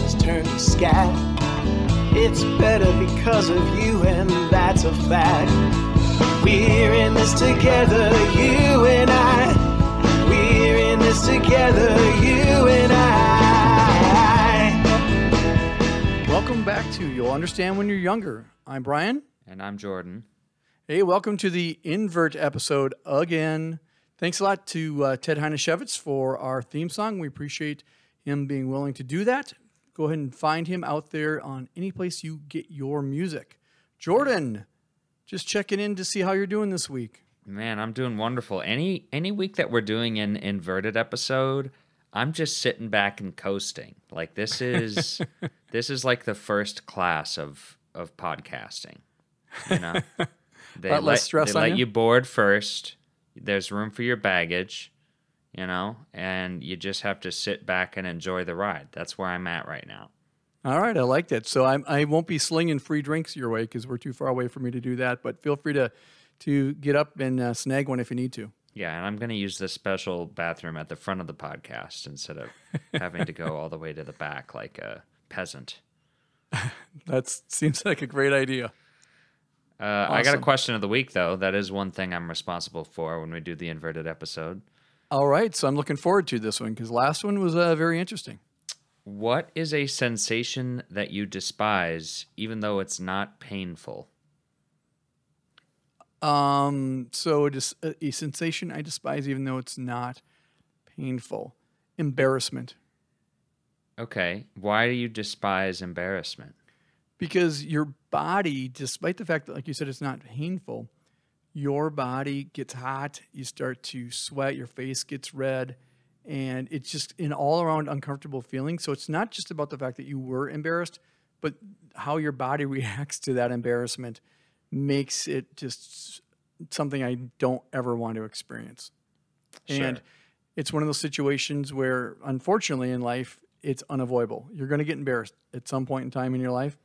has turned to scat. It's better because of you, and that's a fact. We're in this together, you and I. We're in this together, you and I. Welcome back to You'll Understand When You're Younger. I'm Brian. And I'm Jordan. Hey, welcome to the Invert episode again. Thanks a lot to uh, Ted Heineshevitz for our theme song. We appreciate him being willing to do that. Go ahead and find him out there on any place you get your music. Jordan, just checking in to see how you're doing this week. Man, I'm doing wonderful. Any any week that we're doing an inverted episode, I'm just sitting back and coasting. Like this is this is like the first class of of podcasting. You know, they Lot less stress they let you? you board first. There's room for your baggage, you know, and you just have to sit back and enjoy the ride. That's where I'm at right now. All right, I like that. So I'm, I won't be slinging free drinks your way because we're too far away for me to do that. But feel free to to get up and uh, snag one if you need to. Yeah, and I'm going to use this special bathroom at the front of the podcast instead of having to go all the way to the back like a peasant. That seems like a great idea. Uh, I got a question of the week, though. That is one thing I'm responsible for when we do the inverted episode. All right, so I'm looking forward to this one because last one was uh, very interesting. What is a sensation that you despise, even though it's not painful? Um, so it is a, a sensation I despise, even though it's not painful. Embarrassment, Okay, why do you despise embarrassment? because your body, despite the fact that, like you said, it's not painful, your body gets hot. You start to sweat. Your face gets red, and it's just an all-around uncomfortable feeling. So it's not just about the fact that you were embarrassed, but how your body reacts to that embarrassment makes it just something I don't ever want to experience. And it's one of those situations where, unfortunately, in life, it's unavoidable. You're going to get embarrassed at some point in time in your life.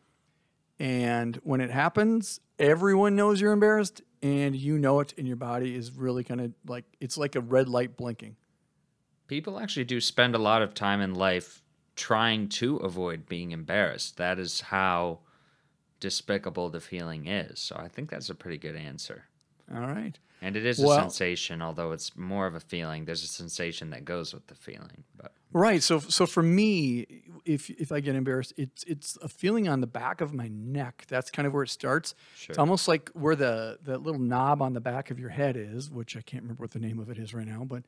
And when it happens, everyone knows you're embarrassed and you know it, and your body is really kind of like it's like a red light blinking. People actually do spend a lot of time in life trying to avoid being embarrassed. That is how despicable the feeling is. So I think that's a pretty good answer. All right. And it is Well- a sensation, although it's more of a feeling. There's a sensation that goes with the feeling. But Right. So so for me, if if I get embarrassed, it's it's a feeling on the back of my neck. That's kind of where it starts. Sure. It's almost like where the that little knob on the back of your head is, which I can't remember what the name of it is right now, but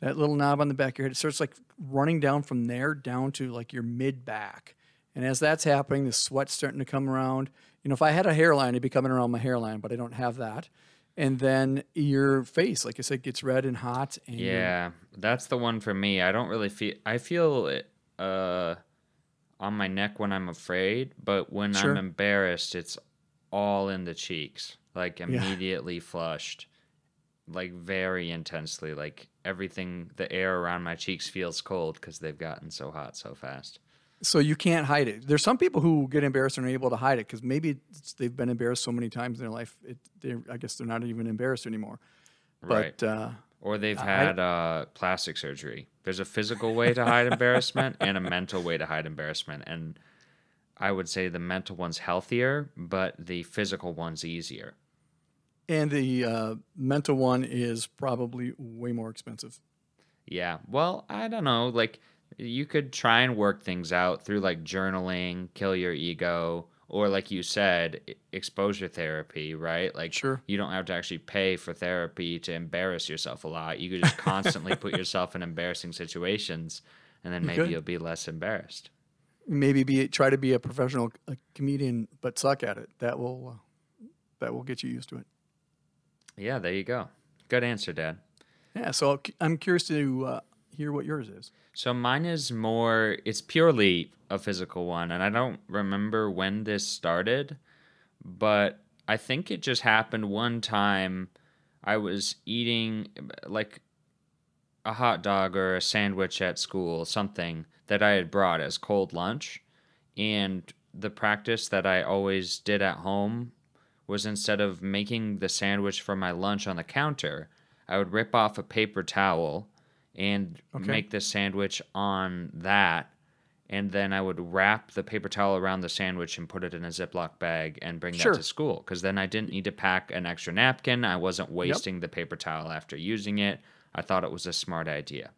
that little knob on the back of your head, it starts like running down from there down to like your mid back. And as that's happening, the sweat's starting to come around. You know, if I had a hairline, it'd be coming around my hairline, but I don't have that. And then your face, like I said, gets red and hot. And yeah, that's the one for me. I don't really feel. I feel it uh, on my neck when I'm afraid, but when Sure. I'm embarrassed, it's all in the cheeks, like Yeah. immediately flushed, like very intensely. Like everything, the air around my cheeks feels cold because they've gotten so hot so fast. So you can't hide it. There's some people who get embarrassed and are able to hide it because maybe it's, they've been embarrassed so many times in their life. It, they, I guess they're not even embarrassed anymore. Right. But uh, Or they've I- had uh, plastic surgery. There's a physical way to hide embarrassment and a mental way to hide embarrassment. And I would say the mental one's healthier, but the physical one's easier. and the uh, mental one is probably way more expensive. Yeah. Well, I don't know. Like, you could try and work things out through like journaling, kill your ego, or like you said, exposure therapy, right? Like, Sure. you don't have to actually pay for therapy to embarrass yourself a lot. You could just constantly put yourself in embarrassing situations, and then maybe could. you'll be less embarrassed. Maybe be try to be a professional uh, comedian, but suck at it. That will uh, that will get you used to it. Yeah, there you go. Good answer, Dad. Yeah. So I'm curious to uh, hear what yours is. So mine is more, it's purely a physical one. And I don't remember when this started, but I think it just happened one time. I was eating like a hot dog or a sandwich at school, something that I had brought as cold lunch. And the practice that I always did at home was instead of making the sandwich for my lunch on the counter, I would rip off a paper towel and Okay. make the sandwich on that and then I would wrap the paper towel around the sandwich and put it in a Ziploc bag and bring Sure. that to school because then I didn't need to pack an extra napkin. I wasn't wasting the paper towel after using it. I thought it was a smart idea.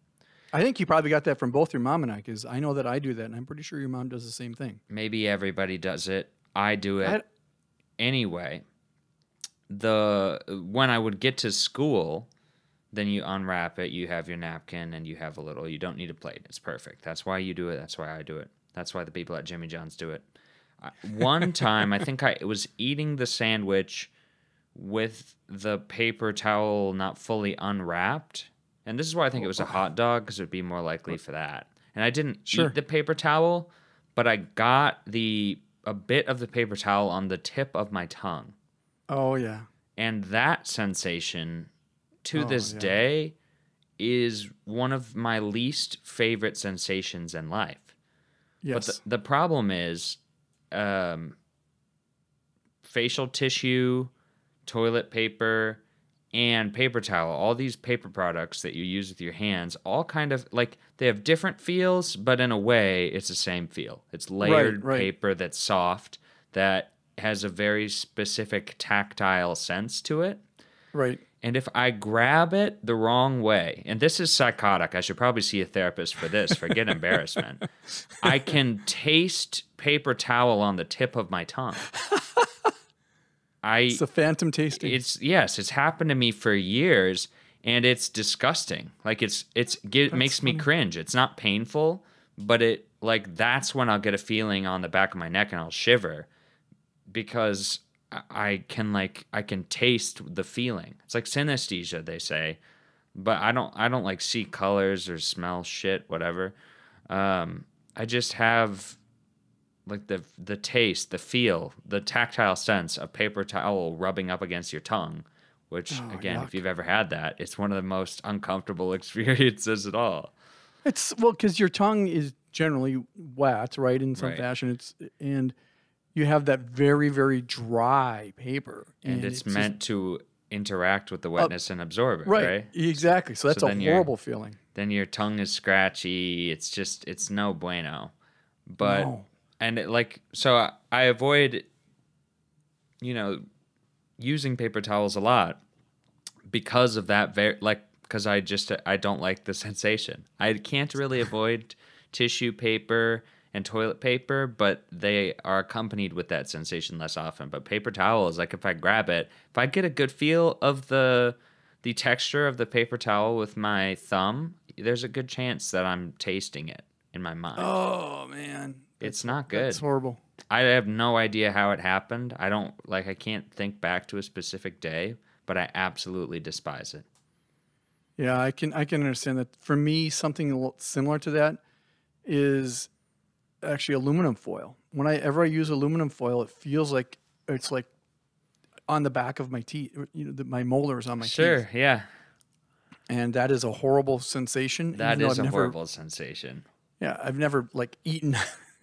I think you probably got that from both your mom and I, because I know that I do that, and I'm pretty sure your mom does the same thing. Maybe everybody does it. I do it I- anyway. The when I would get to school, then you unwrap it, you have your napkin and you have a little. You don't need a plate. It's perfect. That's why you do it. That's why I do it. That's why the people at Jimmy John's do it. I- One time, I think I was eating the sandwich with the paper towel not fully unwrapped. And this is why I think it was a hot oh. dog because it would be more likely for that. And I didn't Sure. eat the paper towel, but I got the a bit of the paper towel on the tip of my tongue. Oh yeah, And that sensation to Oh, this yeah. day is one of my least favorite sensations in life. yes, But the, the problem is um, facial tissue, toilet paper, and paper towel. All these paper products that you use with your hands, all kind of like they have different feels, but in a way, it's the same feel. It's layered right. paper that's soft, that has a very specific tactile sense to it. right. And if I grab it the wrong way, and this is psychotic, I should probably see a therapist for this, forget embarrassment. I can taste paper towel on the tip of my tongue. I It's a phantom tasting. it's yes, it's happened to me for years and it's disgusting. Like it's it's it makes me cringe. It's not painful, but it like that's when I'll get a feeling on the back of my neck and I'll shiver because I- can like I can taste the feeling. It's like synesthesia they say, but I don't I don't like see colors or smell shit whatever. Um I just have like the the taste, the feel, the tactile sense of paper towel rubbing up against your tongue, which Oh, again, yuck. if you've ever had that, it's one of the most uncomfortable experiences at all. It's well because your tongue is generally wet, right? In some Right. fashion, it's and you have that very very dry paper, And, it's, just- meant to interact with the wetness and absorb it, right, right? exactly. So that's So a horrible feeling. Then your tongue is scratchy. It's just it's no bueno. But No. and it, like so I, I avoid you know using paper towels a lot because of that very like because I just I don't like the sensation. I can't really avoid tissue paper and toilet paper, but they are accompanied with that sensation less often. But paper towels, like if I grab it, if I get a good feel of the the texture of the paper towel with my thumb, there's a good chance that I'm tasting it in my mind. Oh man, it's not good. it's horrible. I have no idea how it happened. I don't like I can't think back to a specific day, but I absolutely despise it. Yeah, I can I can understand that. For me, something similar to that is actually aluminum foil. When I ever I use aluminum foil, it feels like it's like on the back of my teeth. You know, the, my molars on my teeth, Sure, yeah. and that is a horrible sensation. That is a never, horrible sensation. Yeah, I've never like eaten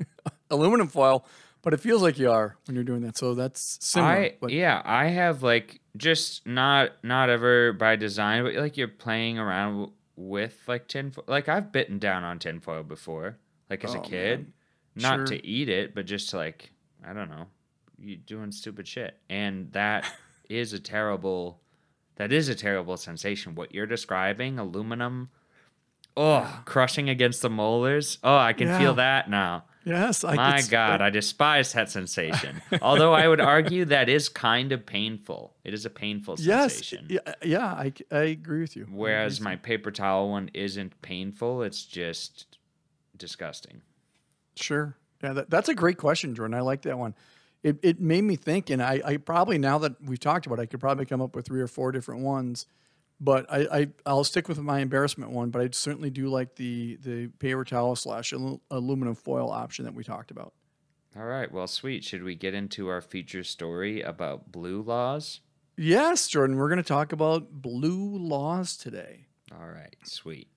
aluminum foil, but it feels like you are when you're doing that. So that's similar. I yeah, I have like just not not ever by design, but like you're playing around with like tinfoil. Like I've bitten down on tinfoil before, like as a Oh, kid, man. Not Sure. to eat it, but just to like I don't know, you doing stupid shit, and that is a terrible. That is a terrible sensation. What you're describing, aluminum, oh, crushing against the molars. Oh, I can Yeah. feel that now. yes, I My God, I despise that sensation. Although I would argue that is kind of painful. It is a painful yes, sensation. yeah, yeah, I, I agree with you. Whereas my paper towel one isn't painful. It's just disgusting. Sure. Yeah, that, that's a great question, Jordan. I like that one. It, it made me think, and I, I probably now that we've talked about, it, I could probably come up with three or four different ones. But I, I I'll stick with my embarrassment one. But I certainly do like the the paper towel slash aluminum foil option that we talked about. All right, well, sweet. Should we get into our feature story about blue laws? Yes, Jordan. We're going to talk about blue laws today. All right, sweet.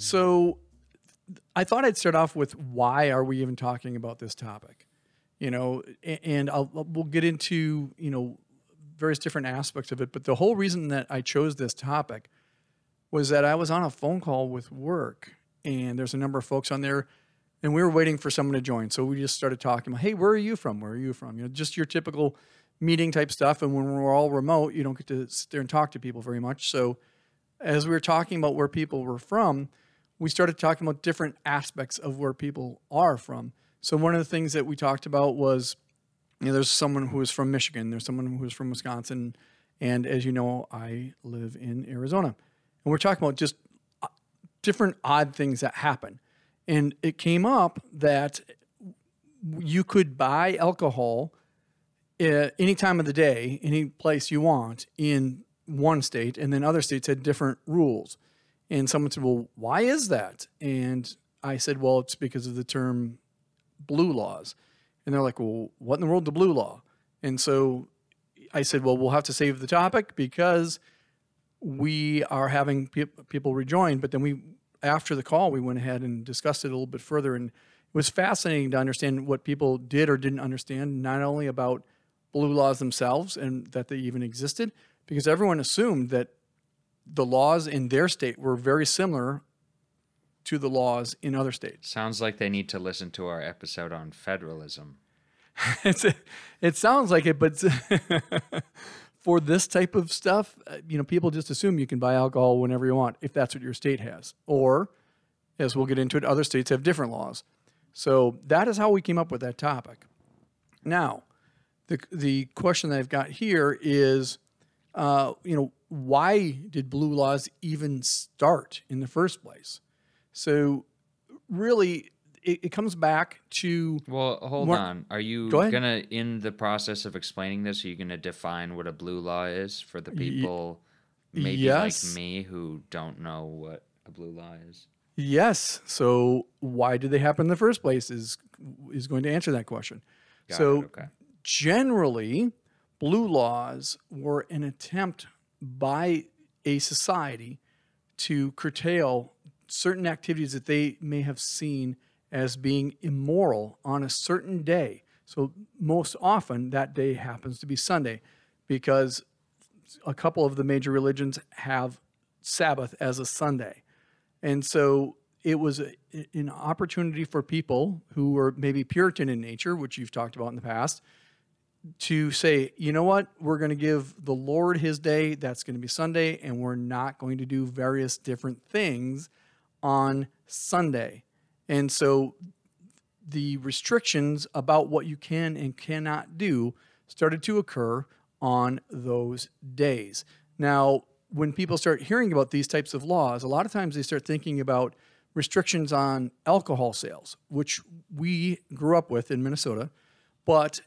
So I thought I'd start off with why are we even talking about this topic? You know, and I'll, we'll get into, you know, various different aspects of it. But the whole reason that I chose this topic was that I was on a phone call with work, and there's a number of folks on there, and we were waiting for someone to join. So we just started talking. About, hey, where are you from? Where are you from? You know, just your typical meeting type stuff. And when we're all remote, you don't get to sit there and talk to people very much. So as we were talking about where people were from, we started talking about different aspects of where people are from. So one of the things that we talked about was, you know, there's someone who is from Michigan, there's someone who is from Wisconsin, and as you know, I live in Arizona, and we're talking about just uh, different odd things that happen. And it came up that you could buy alcohol uh, any time of the day, any place you want in one state, and then other states had different rules. And someone said, Well, why is that? And I said, Well, it's because of the term blue laws. And they're like, Well, what in the world, the blue law? And so I said, Well, we'll have to save the topic because we are having pe- people rejoin. But then we, after the call, we went ahead and discussed it a little bit further. And it was fascinating to understand what people did or didn't understand, not only about blue laws themselves and that they even existed, because everyone assumed that the laws in their state were very similar to the laws in other states. Sounds like they need to listen to our episode on federalism. it's, it sounds like it, but for this type of stuff, uh, you know, people just assume you can buy alcohol whenever you want if that's what your state has. Or, as we'll get into it, other states have different laws. So that is how we came up with that topic. Now, the the question that I've got here is, uh, you know, why did blue laws even start in the first place? So, really, it, it comes back to Well, hold What- on. Are you Go gonna, in the process of explaining this, are you gonna define what a blue law is for the people, maybe yes. like me, who don't know what a blue law is? Yes. So why did they happen in the first place is is going to answer that question. Got so okay. generally, blue laws were an attempt by a society to curtail certain activities that they may have seen as being immoral on a certain day. So most often that day happens to be Sunday because a couple of the major religions have Sabbath as a Sunday. And so it was a, an opportunity for people who were maybe Puritan in nature, which you've talked about in the past, to say, you know what, we're going to give the Lord his day, that's going to be Sunday, and we're not going to do various different things on Sunday. And so the restrictions about what you can and cannot do started to occur on those days. Now, when people start hearing about these types of laws, a lot of times they start thinking about restrictions on alcohol sales, which we grew up with in Minnesota. But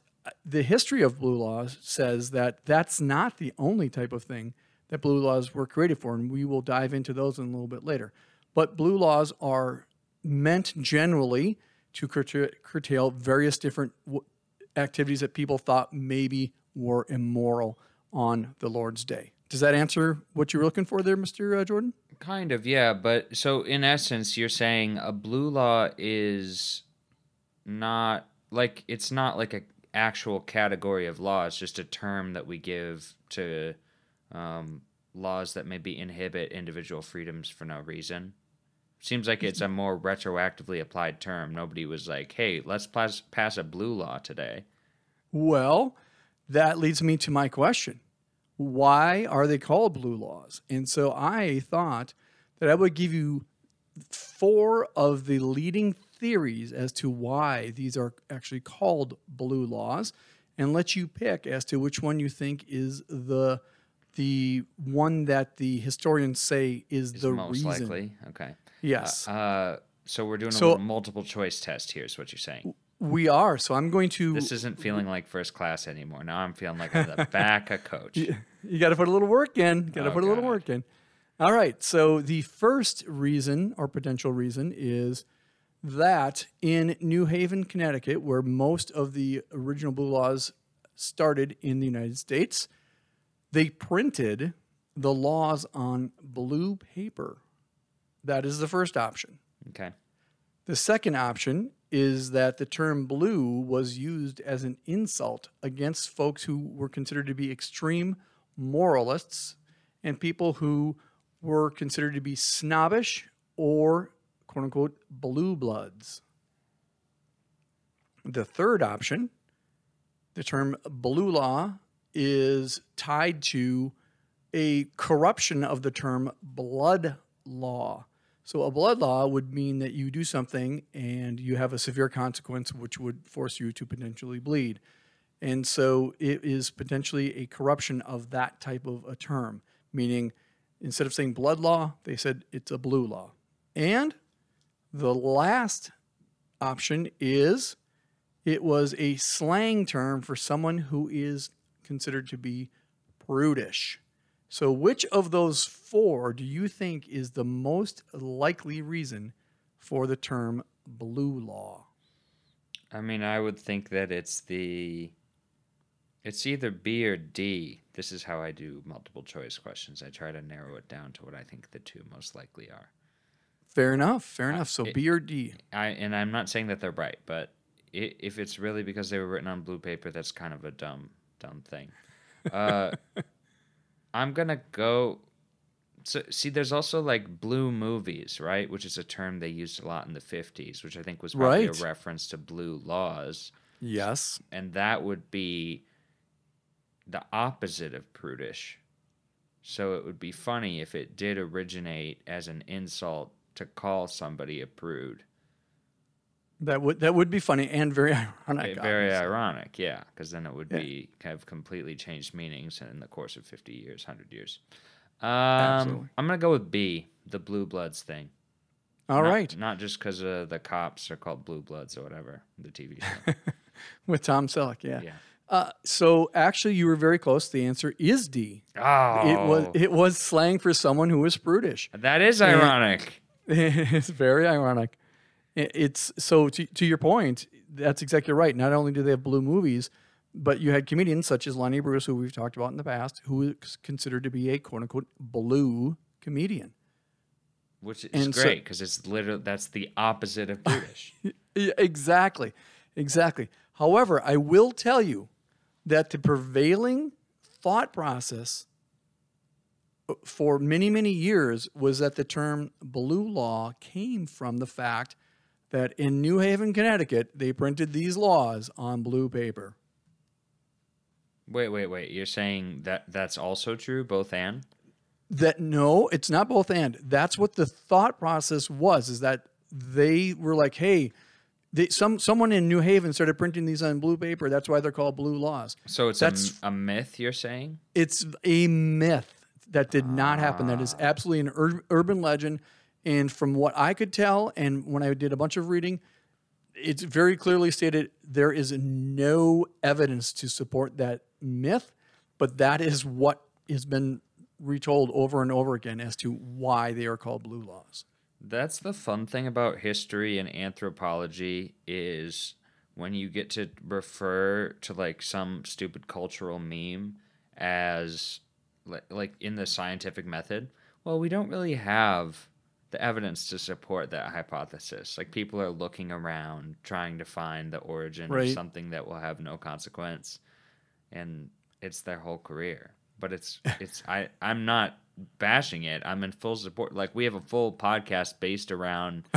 the history of blue laws says that that's not the only type of thing that blue laws were created for, and we will dive into those in a little bit later. But blue laws are meant generally to curta- curtail various different activities that people thought maybe were immoral on the Lord's day. Does that answer what you were looking for there, Mr. Uh, Jordan? Kind of, yeah. But so in essence, you're saying a blue law is not like it's not like a actual category of law. It's just a term that we give to um, laws that maybe inhibit individual freedoms for no reason. Seems like it's a more retroactively applied term. Nobody was like, "Hey, let's pass pass a blue law today." Well, that leads me to my question. Why are they called blue laws? And so I thought that I would give you four of the leading theories as to why these are actually called blue laws and let you pick as to which one you think is the the one that the historians say is, Is the most reason. likely okay. Yes. Uh, so we're doing a So- little multiple choice test here. Is what you're saying? we are. So I'm going to This isn't feeling like first class anymore. Now I'm feeling like I'm the back of coach. You got to put a little work in. Got to Oh, put a little God. work in. All right. So the first reason or potential reason is that in New Haven, Connecticut, where most of the original blue laws started in the United States, they printed the laws on blue paper. That is the first option. Okay. The second option is that the term blue was used as an insult against folks who were considered to be extreme moralists and people who were considered to be snobbish or quote unquote blue bloods. The third option, the term blue law, is tied to a corruption of the term blood law. So, a blood law would mean that you do something and you have a severe consequence, which would force you to potentially bleed. And so, it is potentially a corruption of that type of a term, meaning instead of saying blood law, they said it's a blue law. And the last option is it was a slang term for someone who is considered to be prudish. So, which of those four do you think is the most likely reason for the term blue law? I mean, I would think that it's the. It's either B or D. This is how I do multiple choice questions. I try to narrow it down to what I think the two most likely are. Fair enough. Fair enough. So, it- B or D. I and I'm not saying that they're right, but i if it's really because they were written on blue paper, that's kind of a dumb, dumb thing. Uh, I'm gonna go. So see, there's also like blue movies, right? Which is a term they used a lot in the '50s, which I think was probably Right. a reference to blue laws, Yes. and that would be the opposite of prudish. So it would be funny if it did originate as an insult to call somebody a prude. That would that would be funny and very ironic. Ve- Very obviously. ironic, yeah, because then it would Yeah. be kind of completely changed meanings in the course of 50 years, 100 years. Absolutely. Um, I'm going to go with B, the Blue Bloods thing. All not, right. Not just because uh, the cops are called Blue Bloods or whatever, the TV show. With Tom Selleck, yeah. yeah. Uh, so actually, you were very close. The answer is D. Oh, It was it was slang for someone who was prudish. that is ironic. it's very ironic. It's so to, to your point. That's exactly right. Not only do they have blue movies, but you had comedians such as Lenny Bruce, who we've talked about in the past, who is considered to be a quote unquote blue comedian. Which is and great because it's literally that's the opposite of British. Exactly, exactly. However, I will tell you that the prevailing thought process for many, many years was that the term blue law came from the fact that in New Haven, Connecticut, they printed these laws on blue paper. wait, wait, wait. You're saying that that's also true, both and? That no, it's not both and. That's what the thought process was. Is that they were like, hey, they, some someone in New Haven started printing these on blue paper. That's why they're called blue laws. So it's a, That's- m- a myth, you're saying? it's a myth that did not happen. That is ah. absolutely an ur- urban legend. And from what I could tell, and when I did a bunch of reading, it's very clearly stated there is no evidence to support that myth, but that is what has been retold over and over again as to why they are called blue laws. That's the fun thing about history and anthropology is when you get to refer to like some stupid cultural meme as like, like in the scientific method. Well, we don't really have the evidence to support that hypothesis. Like people are looking around trying to find the origin Right. of something that will have no consequence and it's their whole career. But it's it's I I'm not bashing it. I'm in full support. Like we have a full podcast based around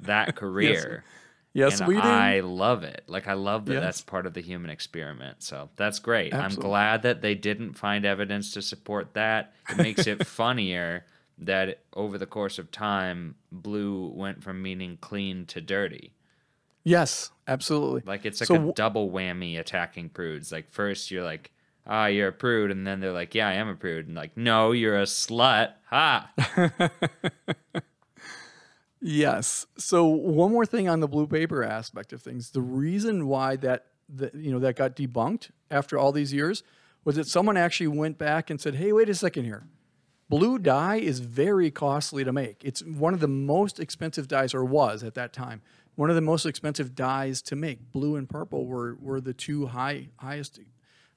that career. Yes, and we do. I love it. Like I love that Yes. that's part of the human experiment. So that's great. Absolutely. I'm glad that they didn't find evidence to support that. It makes it funnier that over the course of time, blue went from meaning clean to dirty. yes, absolutely. Like it's like So a double whammy attacking prudes. Like first you're like, ah, you're a prude, and then they're like, yeah, I am a prude, and like, no, you're a slut. Ha. Yes. So one more thing on the blue paper aspect of things. The reason why that that you know that got debunked after all these years was that someone actually went back and said, "Hey, wait a second here. Blue dye is very costly to make. It's one of the most expensive dyes, or was at that time, one of the most expensive dyes to make. Blue and purple were were the two high highest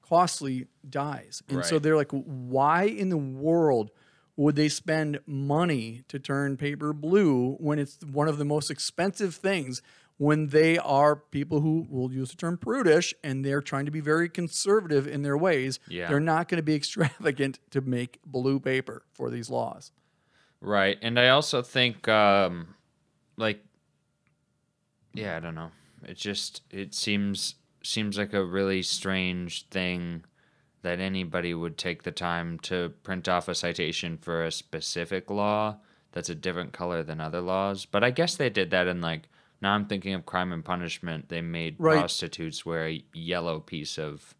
costly dyes. And so they're like, why in the world would they spend money to turn paper blue when it's one of the most expensive things? when they are people who will use the term prudish and they're trying to be very conservative in their ways. Yeah. They're not going to be extravagant to make blue paper for these laws. Right. And I also think um like yeah, I don't know. It just it seems seems like a really strange thing that anybody would take the time to print off a citation for a specific law that's a different color than other laws. But I guess they did that in like now I'm thinking of crime and punishment. They made Right. prostitutes wear a yellow piece of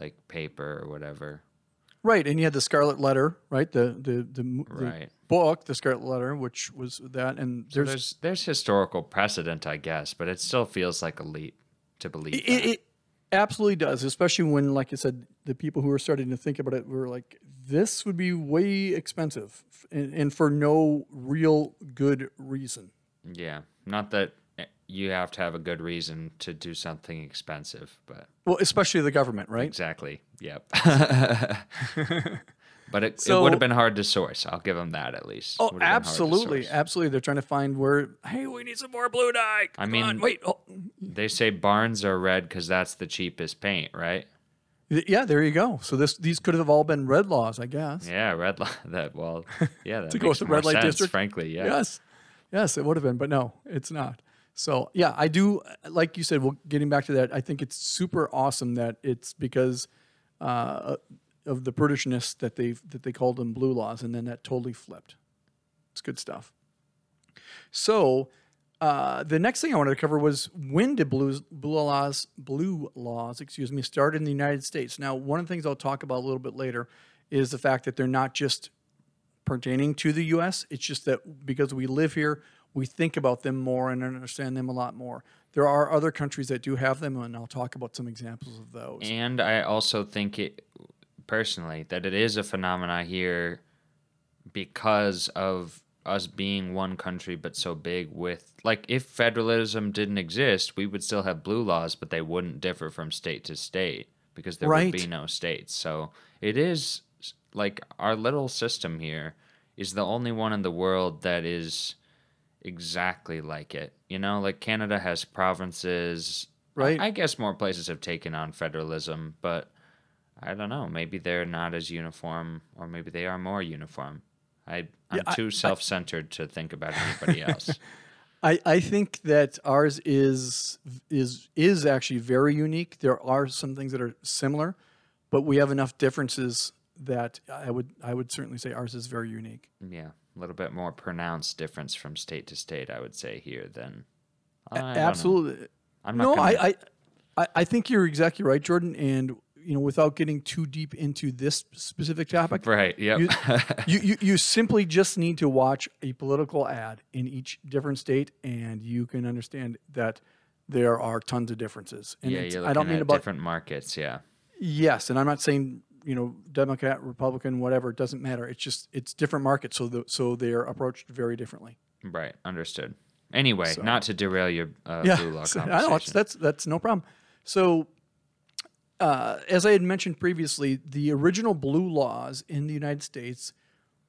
like paper or whatever. Right, and you had the Scarlet Letter, right? The the the, the Right. book, the Scarlet Letter, which was that, and there's, There's there's historical precedent, I guess, but it still feels like a leap to believe. it, that. it absolutely does, especially when, like I said, the people who are starting to think about it were like, this would be way expensive, and, and for no real good reason. yeah, not that eh, you have to have a good reason to do something expensive, but Well, especially the government, right? exactly. Yep. but it, it would have been hard to source. I'll give them that at least. Oh, Would have been hard to absolutely, absolutely. They're trying to find where. Hey, we need some more blue dye. I Come on, mean- wait. Oh, They say barns are red because that's the cheapest paint, right? yeah, there you go. So this these could have all been red laws, I guess. Yeah, red light. That well, yeah, that To go with the red light sense, district? Frankly, yeah. Yes. Yes, it would have been, but no, it's not. So, yeah, I do, like you said, well, getting back to that, I think it's super awesome that it's because uh, of the Britishness that they that they called them blue laws, and then that totally flipped. It's good stuff. So, uh, the next thing I wanted to cover was when did blues, blue laws, blue laws, excuse me, start in the United States? Now, one of the things I'll talk about a little bit later is the fact that they're not just pertaining to the U.S. It's just that because we live here, we think about them more and understand them a lot more. There are other countries that do have them, and I'll talk about some examples of those. And I also think it personally that it is a phenomena here because of us being one country but so big with like if federalism didn't exist, we would still have blue laws, but they wouldn't differ from state to state because there Right. would be no states. So it is like our little system here is the only one in the world that is exactly like it. You know, like Canada has provinces. Right. I, I guess more places have taken on federalism, but I don't know. Maybe they're not as uniform, or maybe they are more uniform. I I'm Yeah, I- too self-centered to think about anybody else. I, I think that ours is is is actually very unique. There are some things that are similar, but we have enough differences that I would I would certainly say ours is very unique. yeah, a little bit more pronounced difference from state to state. I would say here than I. Absolutely. I'm not no, gonna- I, I I I think you're exactly right, Jordan. And you know, without getting too deep into this specific topic, Right. Yeah. You, you, you, you simply just need to watch a political ad in each different state, and you can understand that there are tons of differences. And yeah, you're looking I don't mean at about different markets. Yeah. yes, and I'm not saying you know Democrat, Republican, whatever. It doesn't matter. It's just it's different markets, so the, so they are approached very differently. Right. Understood. Anyway, So- not to derail your uh, yeah, blue law so- conversation. I know that's that's no problem. So, uh, as I had mentioned previously, the original blue laws in the United States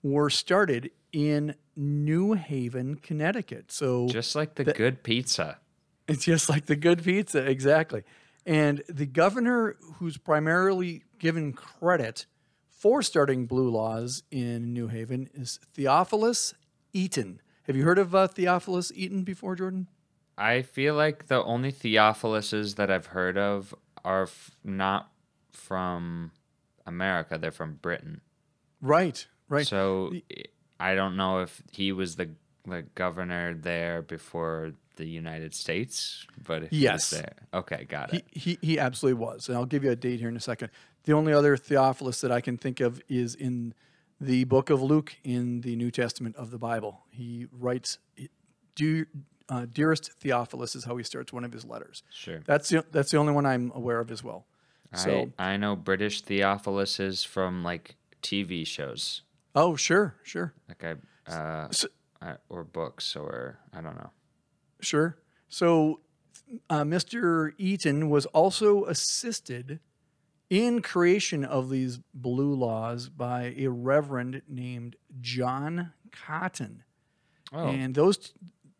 were started in New Haven, Connecticut. So Just like the good pizza. it's just like the good pizza, exactly. And the governor who's primarily given credit for starting blue laws in New Haven is Theophilus Eaton. Have you heard of uh, Theophilus Eaton before, Jordan? I feel like the only Theophiluses that I've heard of are f- not from America; they're from Britain. Right, right. So I don't know if he was the the governor there before the United States, but if Yes. he was there, okay, got it. he, he absolutely was. And I'll give you a date here in a second. The only other Theophilus that I can think of is in the book of Luke in the New Testament of the Bible. He writes, Dear, uh, Dearest Theophilus is how he starts one of his letters. Sure. That's the, that's the only one I'm aware of as well. So, I I know British Theophiluses from like TV shows, oh, sure, sure, like I uh, So- or books, or I don't know. sure. So, uh, Mr. Eaton was also assisted in creation of these blue laws by a reverend named John Cotton. Oh, And those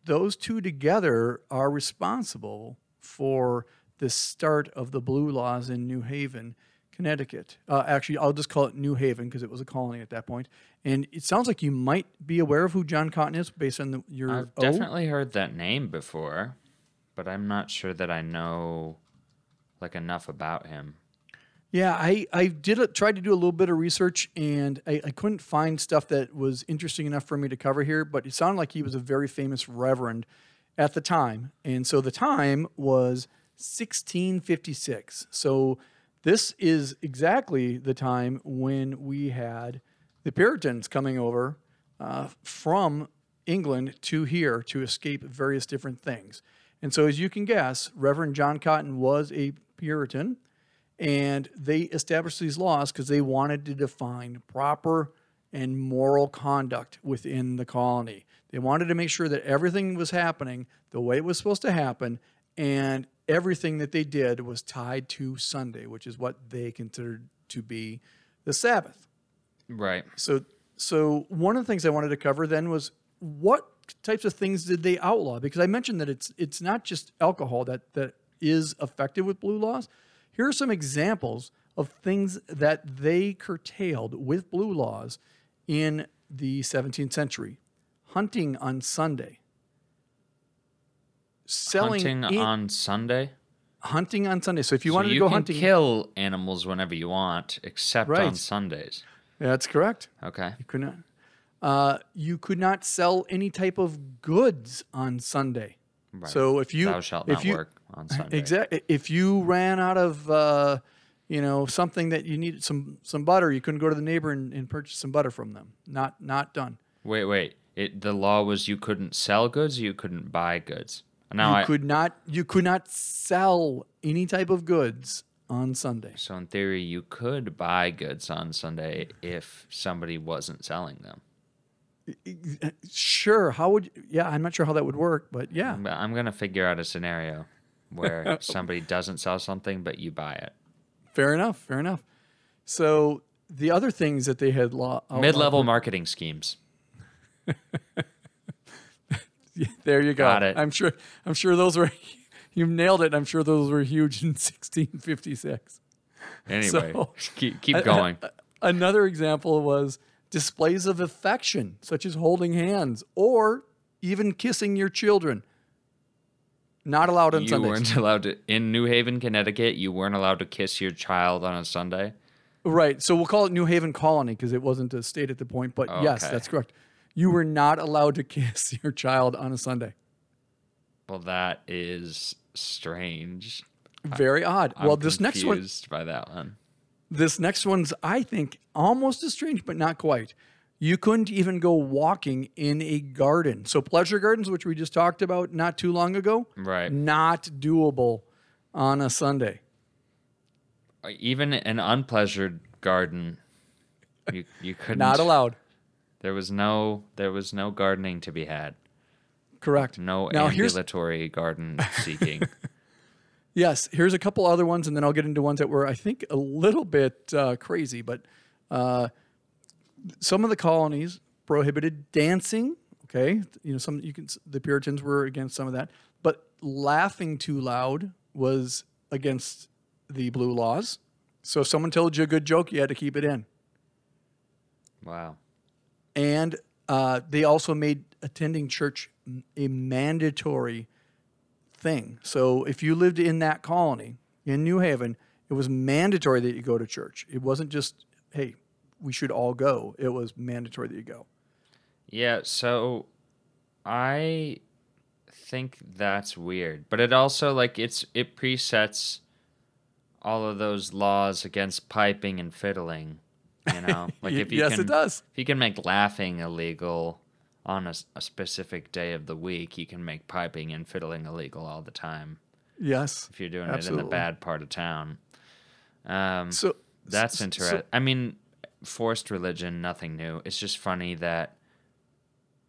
those two together are responsible for the start of the blue laws in New Haven, Connecticut. Uh, actually, I'll just call it New Haven because it was a colony at that point. And it sounds like you might be aware of who John Cotton is based on the, your I've O. definitely heard that name before, but I'm not sure that I know like enough about him. Yeah, I, I did a, tried to do a little bit of research and I, I couldn't find stuff that was interesting enough for me to cover here, but it sounded like he was a very famous reverend at the time. And so the time was 1656. So this is exactly the time when we had the Puritans coming over uh, from England to here to escape various different things. And so, as you can guess, Reverend John Cotton was a Puritan, and they established these laws because they wanted to define proper and moral conduct within the colony. They wanted to make sure that everything was happening the way it was supposed to happen, and everything that they did was tied to Sunday, which is what they considered to be the Sabbath. Right. So, so one of the things I wanted to cover then was what types of things did they outlaw? Because I mentioned that it's it's not just alcohol that that is affected with blue laws. Here are some examples of things that they curtailed with blue laws in the 17th century: hunting on Sunday, selling Hunting in- on Sunday. hunting on Sunday. So if you So wanted you to go can hunting, kill animals whenever you want, except on Right. Sundays. that's correct. Okay. You could not. Uh, you could not sell any type of goods on Sunday. Right. So if you Thou shalt if not you, work on Sunday. Exactly. If you ran out of uh, you know something that you needed some some butter, you couldn't go to the neighbor and, and purchase some butter from them. Not not done. Wait, wait. It the law was you couldn't sell goods, you couldn't buy goods. Now you I could not you could not sell any type of goods on Sunday. so in theory you could buy goods on Sunday if somebody wasn't selling them. Sure. How would yeah? I'm not sure how that would work, but yeah. I'm gonna figure out a scenario where somebody doesn't sell something but you buy it. Fair enough. Fair enough. So the other things that they had law outlawed uh, Multi-level marketing schemes. There you go. Got it. I'm sure. I'm sure those were. You nailed it. I'm sure those were huge in 1656. Anyway, So- keep, keep going. Another example was displays of affection, such as holding hands or even kissing your children. Not allowed on you Sundays. weren't allowed to in New Haven, Connecticut. You weren't allowed to kiss your child on a Sunday. Right. So we'll call it New Haven Colony because it wasn't a state at the point. But oh, yes, that's correct. You were not allowed to kiss your child on a Sunday. Well, that is strange. Very odd. I'm well, this next one, confused by that one. this next one's I think almost as strange, but not quite. You couldn't even go walking in a garden. So pleasure gardens, which we just talked about not too long ago, Right. not doable on a Sunday. Even an unpleasured garden, you you couldn't. Not allowed. There was no there was no gardening to be had. Correct. No Now here's ambulatory garden seeking. yes. Here's a couple other ones, and then I'll get into ones that were I think a little bit uh, crazy. But uh, some of the colonies prohibited dancing. Okay, you know some you can the Puritans were against some of that, but laughing too loud was against the blue laws. So if someone told you a good joke, you had to keep it in. wow. and uh, they also made attending church a mandatory thing. So if you lived in that colony in New Haven, it was mandatory that you go to church. It wasn't just hey, we should all go. It was mandatory that you go. Yeah, so I think that's weird. But it also like it's it presets all of those laws against piping and fiddling. You know? Like if you yes, can it does. if you can make laughing illegal on a specific day of the week, you can make piping and fiddling illegal all the time Yes. if you're doing it in Absolutely. the bad part of town. Um, So that's so- interesting. I mean, forced religion, nothing new. It's just funny that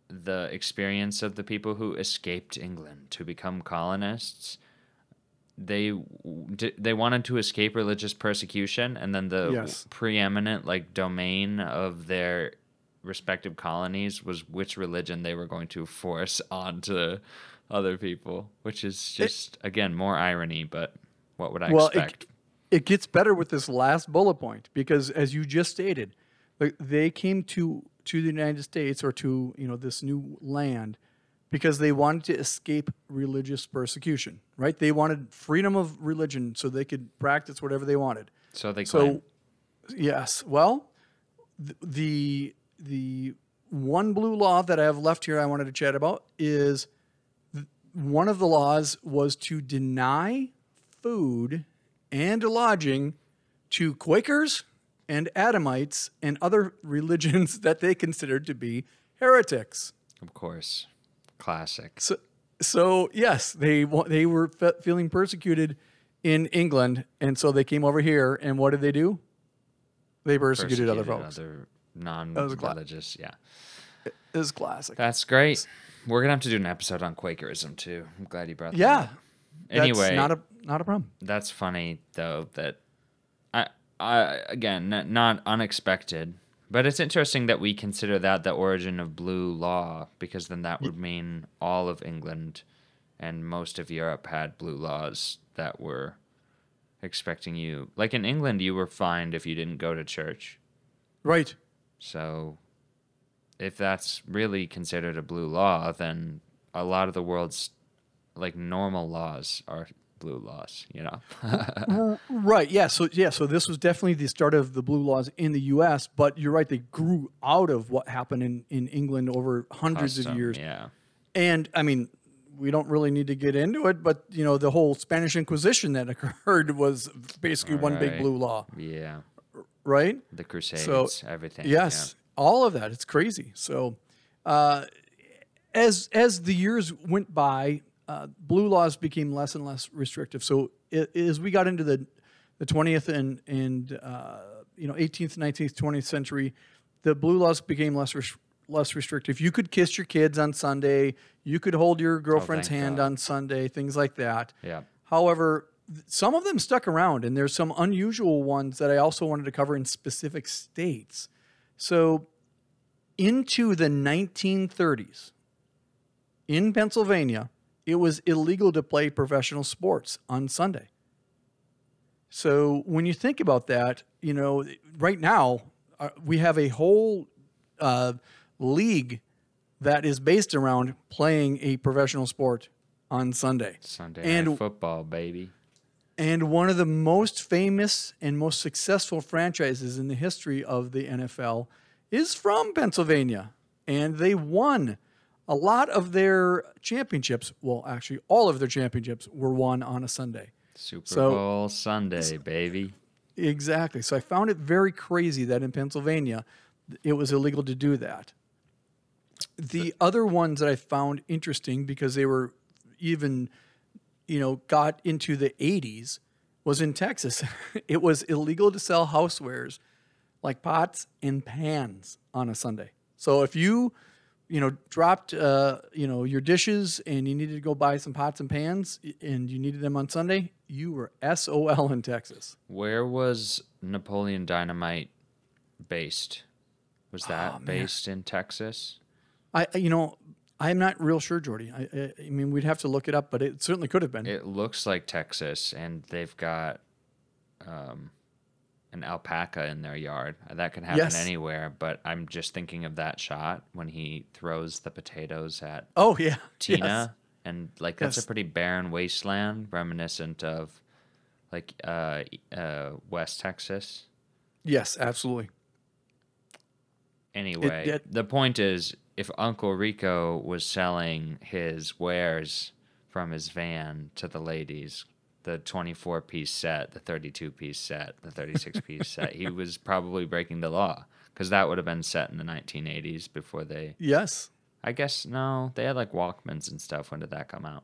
the experience of the people who escaped England to become colonists, they they wanted to escape religious persecution, and then the Yes. preeminent like domain of their respective colonies was which religion they were going to force onto other people, which is just again more irony. But what would I Well, expect? it, it gets better with this last bullet point because, as you just stated, they came to to the United States or to you know this new land because they wanted to escape religious persecution. Right? They wanted freedom of religion so they could practice whatever they wanted. so they So, claim. yes. Well, the the one blue law that I have left here I wanted to chat about is one of the laws was to deny food and lodging to Quakers and Adamites and other religions that they considered to be heretics. Of course, classic. So, so yes, they they were fe- feeling persecuted in England, and so they came over here. And what did they do? They persecuted, other folks. other a cla- non-religious. Yeah, It was classic. that's great. We're gonna have to do an episode on Quakerism too. I'm glad you brought that up. yeah. Anyway, that's not a not a problem. that's funny though that I I again n- not unexpected, but it's interesting that we consider that the origin of blue law because then that would mean all of England and most of Europe had blue laws that were expecting you. Like in England, you were fined if you didn't go to church. Right. So if that's really considered a blue law, then a lot of the world's like normal laws are blue laws, you know. Right. Yeah. So yeah. So this was definitely the start of the blue laws in the U.S. But you're right; they grew out of what happened in in England over hundreds of years. Yeah. And I mean, we don't really need to get into it, but you know, the whole Spanish Inquisition that occurred was basically one big blue law, Yeah. right? The Crusades, everything. Yes, all of that. It's crazy. So, uh, as as the years went by, uh, blue laws became less and less restrictive. So, i as we got into the the twentieth and and uh, you know eighteenth, nineteenth, twentieth century, the blue laws became less res- less restrictive. You could kiss your kids on Sunday. You could hold your girlfriend's thank hand God. on Sunday. Things like that. Yeah. yeah. However, some of them stuck around, and there's some unusual ones that I also wanted to cover in specific states. So, into the 1930s, in Pennsylvania, it was illegal to play professional sports on Sunday. So, when you think about that, you know, right now, uh, we have a whole uh, league that is based around playing a professional sport on Sunday. Sunday And- night football, baby. And one of the most famous and most successful franchises in the history of the NFL is from Pennsylvania. And they won a lot of their championships. Well, actually, all of their championships were won on a Sunday. Super So- Bowl Sunday, baby. Exactly. So I found it very crazy that in Pennsylvania, it was illegal to do that. The other ones that I found interesting because they were even, you know, got into the 80s was in Texas. it was illegal to sell housewares like pots and pans on a Sunday. So if you, you know, dropped, uh, you know, your dishes and you needed to go buy some pots and pans and you needed them on Sunday, you were SOL in Texas. Where was Napoleon Dynamite based? Was that Oh, based in Texas? I, you know, I'm not real sure, Jordy. I, I, I mean, we'd have to look it up, but it certainly could have been. It looks like Texas, and they've got an alpaca in their yard. That can happen Yes. anywhere, but I'm just thinking of that shot when he throws the potatoes at oh yeah, Tina, Yes. and like that's Yes. a pretty barren wasteland, reminiscent of like uh, uh, West Texas. Yes, absolutely. Anyway, it- the point is, if Uncle Rico was selling his wares from his van to the ladies, the 24 piece set, the 32 piece set, the 36 piece set, he was probably breaking the law because that would have been set in the 1980s before they. Yes, I guess, no, they had like Walkmans and stuff. When did that come out?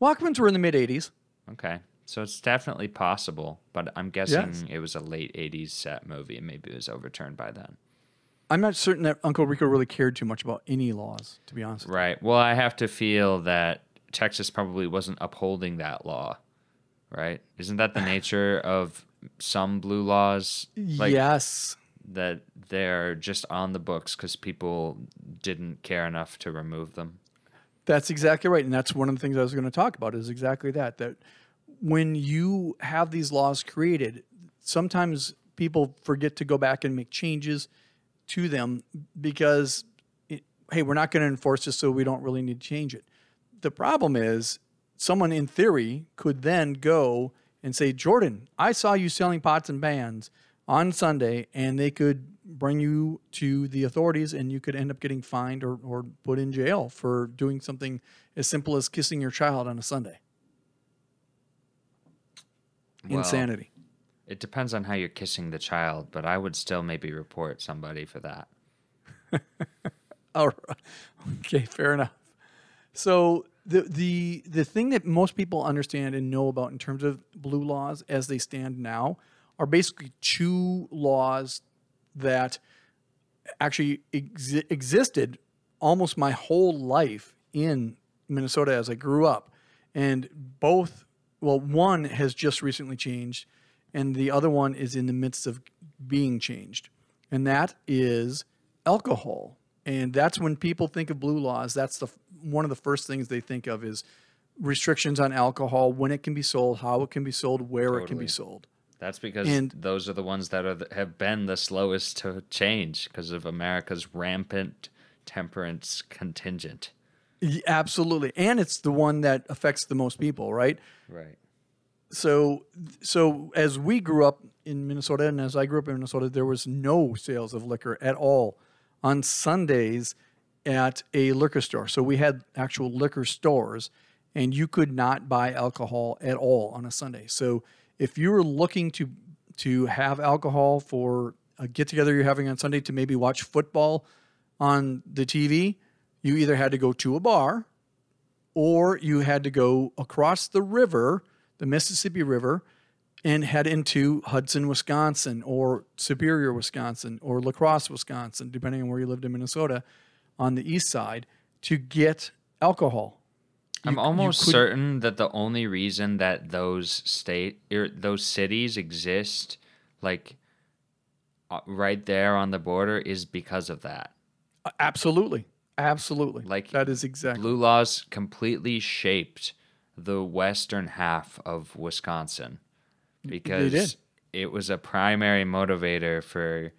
Walkmans were in the mid '80s. Okay. So it's definitely possible, but I'm guessing Yes. it was a late 80s set movie and maybe it was overturned by then. I'm not certain that Uncle Rico really cared too much about any laws, to be honest. Right. Well, I have to feel that Texas probably wasn't upholding that law, right? Isn't that the nature of some blue laws? Like yes, that they're just on the books because people didn't care enough to remove them. That's exactly right, and that's one of the things I was going to talk about. Is exactly that. That when you have these laws created, sometimes people forget to go back and make changes to them because, it, hey, we're not going to enforce this, so we don't really need to change it. The problem is, someone in theory could then go and say, Jordan, I saw you selling pots and pans on Sunday, and they could bring you to the authorities and you could end up getting fined or, or put in jail for doing something as simple as kissing your child on a Sunday. Well, Insanity. It depends on how you're kissing the child, but I would still maybe report somebody for that. All right. Okay, fair enough. So the the the thing that most people understand and know about in terms of blue laws as they stand now are basically two laws that actually exi- existed almost my whole life in Minnesota as I grew up. And both, well, one has just recently changed, and the other one is in the midst of being changed. And that is alcohol. And that's when people think of blue laws, that's the one of the first things they think of is restrictions on alcohol, when it can be sold, how it can be sold, where it can be sold. That's because And- those are the ones that are the, have been the slowest to change because of America's rampant temperance contingent. Absolutely. And it's the one that affects the most people, right? Right. So so as we grew up in Minnesota and as I grew up in Minnesota, there was no sales of liquor at all on Sundays at a liquor store. So we had actual liquor stores and you could not buy alcohol at all on a Sunday. So if you were looking to to have alcohol for a get together you're having on Sunday to maybe watch football on the TV, you either had to go to a bar or you had to go across the river, the Mississippi River, and head into Hudson, Wisconsin, or Superior, Wisconsin, or La Crosse, Wisconsin, depending on where you lived in Minnesota, on the east side, to get alcohol. I'm You- almost could- certain that the only reason that those state er, those cities exist, like uh, right there on the border, is because of that. Absolutely, absolutely. Like, that is exactly Blue laws completely shaped the western half of Wisconsin because it was a primary motivator for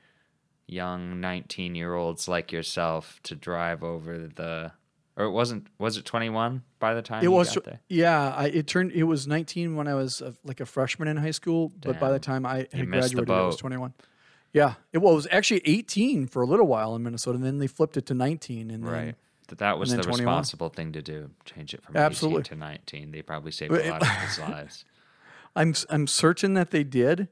young 19 year olds like yourself to drive over the or it wasn't was it 21 by the time It you was, got there yeah. I, it turned. It was 19 when I was uh like a freshman in high school, but by the time I had graduated, I was 21. Yeah, it, well, it was actually 18 for a little while in Minnesota, and then they flipped it to 19, and then right that that was the 21. responsible thing to do change it from Absolutely. 18 to 19 they probably saved a lot of kids lives I'm I'm certain that they did,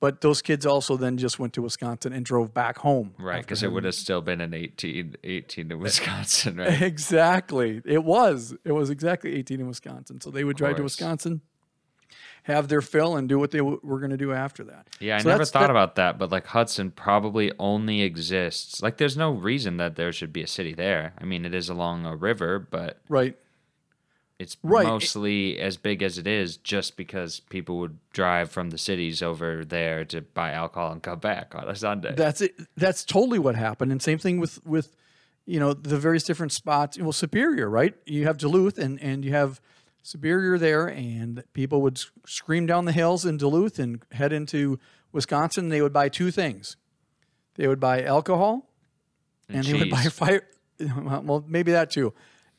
but those kids also then just went to Wisconsin and drove back home. right because it would have still been an 18 18 in wisconsin right exactly. It was. It was exactly 18 in Wisconsin. So they would drive to. Wisconsin, have their fill, and do what they w- were going to do after that. Yeah, I never thought that- about that, but like Hudson probably only exists. Like, there's no reason that there should be a city there. I mean, it is along a river, but Right. It's Right. mostly as big as it is just because people would drive from the cities over there to buy alcohol and come back on a Sunday. That's it. That's totally what happened. And same thing with with you know the various different spots. Well, Superior, right? You have Duluth, and and you have Superior there, and people would scream down the hills in Duluth and head into Wisconsin. They would buy two things. They would buy alcohol, and, they would buy fire. Well, maybe that too,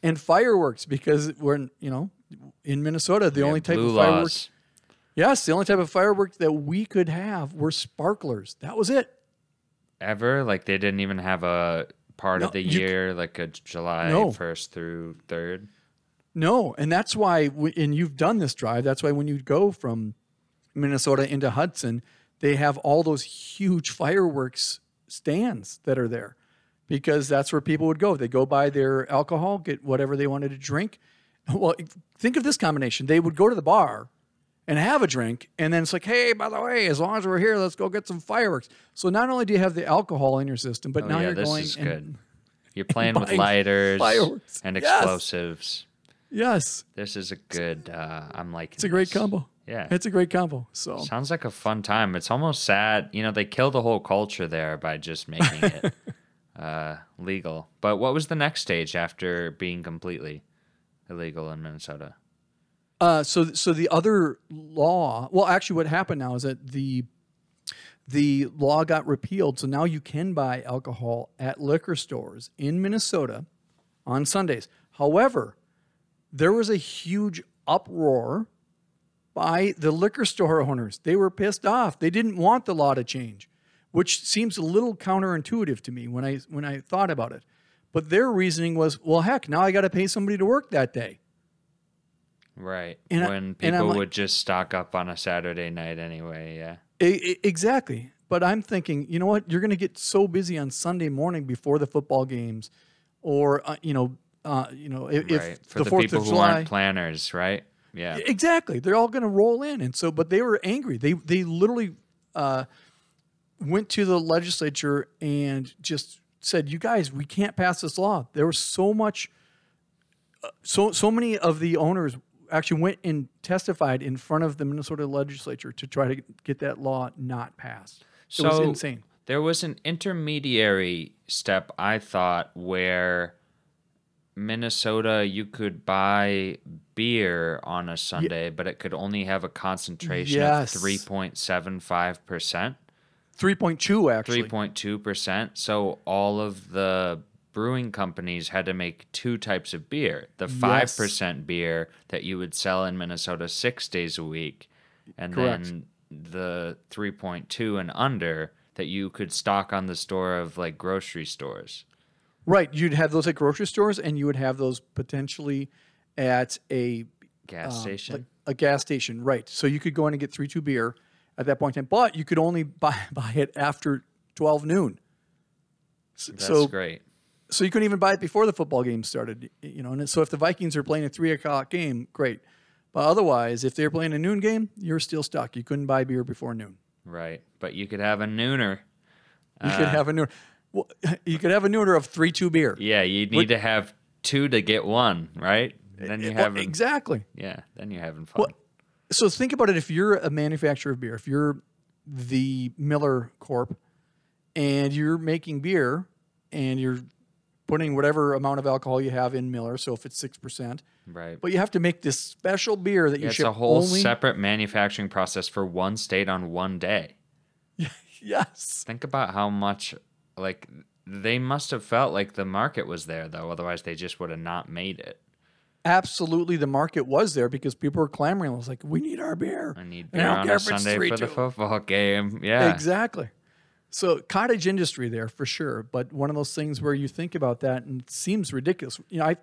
and fireworks because we're in, you know in Minnesota the Yeah, only type of fireworks. laws. Yes, the only type of fireworks that we could have were sparklers. That was it. Ever? Like, they didn't even have a part No, of the you year, like a July No. 1st through 3rd. No, and that's why, and you've done this drive. That's why when you go from Minnesota into Hudson, they have all those huge fireworks stands that are there, because that's where people would go. They go buy their alcohol, get whatever they wanted to drink. Well, think of this combination: they would go to the bar and have a drink, and then it's like, hey, by the way, as long as we're here, let's go get some fireworks. So not only do you have the alcohol in your system, but Oh, now yeah, you're this going is and good. You're playing with lighters fireworks. and explosives. Yes, This is a good. Uh, I'm like. it's a great combo. Yeah. It's a great combo. So Sounds like a fun time. It's almost sad. You know, they kill the whole culture there by just making it uh, legal. But what was the next stage after being completely illegal in Minnesota? Uh, so so the other law, well, actually, what happened now is that the the law got repealed, so now you can buy alcohol at liquor stores in Minnesota on Sundays. However, there was a huge uproar by the liquor store owners. They were pissed off. They didn't want the law to change, which seems a little counterintuitive to me when I when I thought about it. But their reasoning was, well, heck, now I got to pay somebody to work that day. Right. And when and people I'm like- would just stock up on a Saturday night anyway. Yeah. E- e- exactly. But I'm thinking, you know what? You're going to get so busy on Sunday morning before the football games, or uh, you know, uh, you know, if, if right. For the the, Fourth people of who July. aren't planners, right? Yeah. Exactly. They're all going to roll in, and so, but they were angry. They they literally uh, went to the legislature and just said, "You guys, we can't pass this law." There was so much, uh, so so many of the owners actually went and testified in front of the Minnesota legislature to try to get that law not passed. It was So- insane. There was an intermediary step, I thought, where Minnesota, you could buy beer on a Sunday, but it could only have a concentration Yes. of 3.75%, Three point two actually. 3.2%. So all of the brewing companies had to make two types of beer the 5% beer that you would sell in Minnesota six days a week, and Correct. then the 3.2 and under that you could stock on the store of like grocery stores. Right. You'd have those at grocery stores, and you would have those potentially at a Gas um, station. like a gas station, right? So you could go in and get three two beer at that point in time, but you could only buy buy it after twelve noon. S- That's so great. so you couldn't even buy it before the football game started, you know. And so if the Vikings are playing a three o'clock game, great. But otherwise, if they're playing a noon game, you're still stuck. You couldn't buy beer before noon. Right. But you could have a nooner. You could uh, have a noon. Well, you could have a nooner of three two beer. Yeah, you need to have two to get one, right? And Then eh, you Well, have exactly. yeah, then you're having fun. So think about it if you're a manufacturer of beer if you're the MillerCoors and you're making beer and you're putting whatever amount of alcohol you have in miller so if it's 6% right. but you have to make this special beer that you Yeah, it's ship a whole only separate manufacturing process for one state on one day. yes Think about how much like they must have felt like the market was there though, otherwise they just would have not made it. Absolutely the market was there because people were clamoring it was like we need our beer I need beer I on a Sunday for the football game. Yeah. Exactly. So cottage industry there for sure, but one of those things where you think about that and it seems ridiculous. You know, I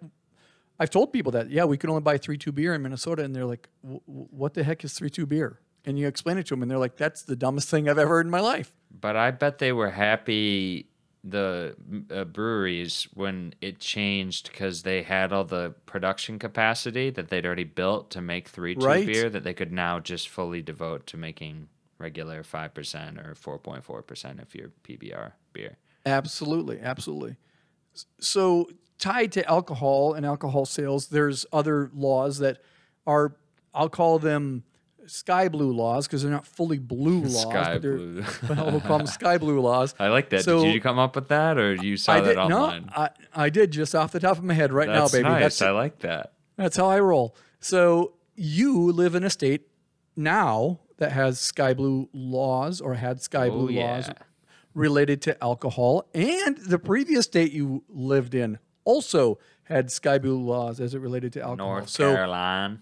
I've told people that yeah, we could only buy three two beer in Minnesota, and they're like, "Wh- wh- "What the heck is three two beer?" And you explain it to them, and they're like, "That's the dumbest thing I've ever heard in my life." But I bet they were happy the uh, breweries when it changed because they had all the production capacity that they'd already built to make three two Right. beer that they could now just fully devote to making regular five percent or four point four percent of you're PBR beer. Absolutely, absolutely. So tied to alcohol and alcohol sales, there's other laws that are I'll call them sky blue laws because they're not fully blue laws, Sky but blue. but we'll call them sky blue laws. I like that. So- did you come up with that or did you saw I that online? no, I, I did just off the top of my head right That's now, baby. nice. That's I like that. that's how I roll. So you live in a state now that has sky blue laws or had sky Oh, blue laws related to alcohol, and the previous state you lived in also had sky blue laws as it related to alcohol. North so Carolina.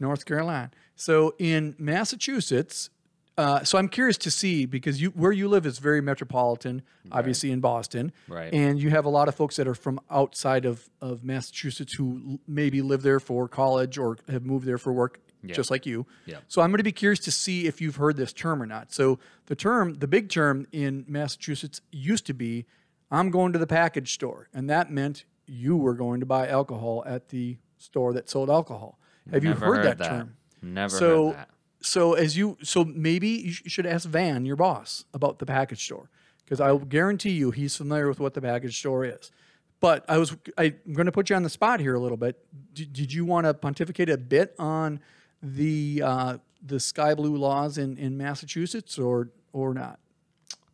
North Carolina. So in Massachusetts, uh, so I'm curious to see because you where you live is very metropolitan, obviously in Boston, Right. And you have a lot of folks that are from outside of of Massachusetts who l- maybe live there for college or have moved there for work, just like you. Yep. So I'm going to be curious to see if you've heard this term or not. So the term, the big term in Massachusetts used to be, "I'm going to the package store," and that meant you were going to buy alcohol at the store that sold alcohol. Have you Never heard, that, term? Never So, heard that. so as you, so maybe you sh- should ask Van, your boss, about the package store, because I will guarantee you he's familiar with what the package store is. But I was I, I'm going to put you on the spot here a little bit. Did, did you want to pontificate a bit on the uh, the sky blue laws in, in Massachusetts or or not?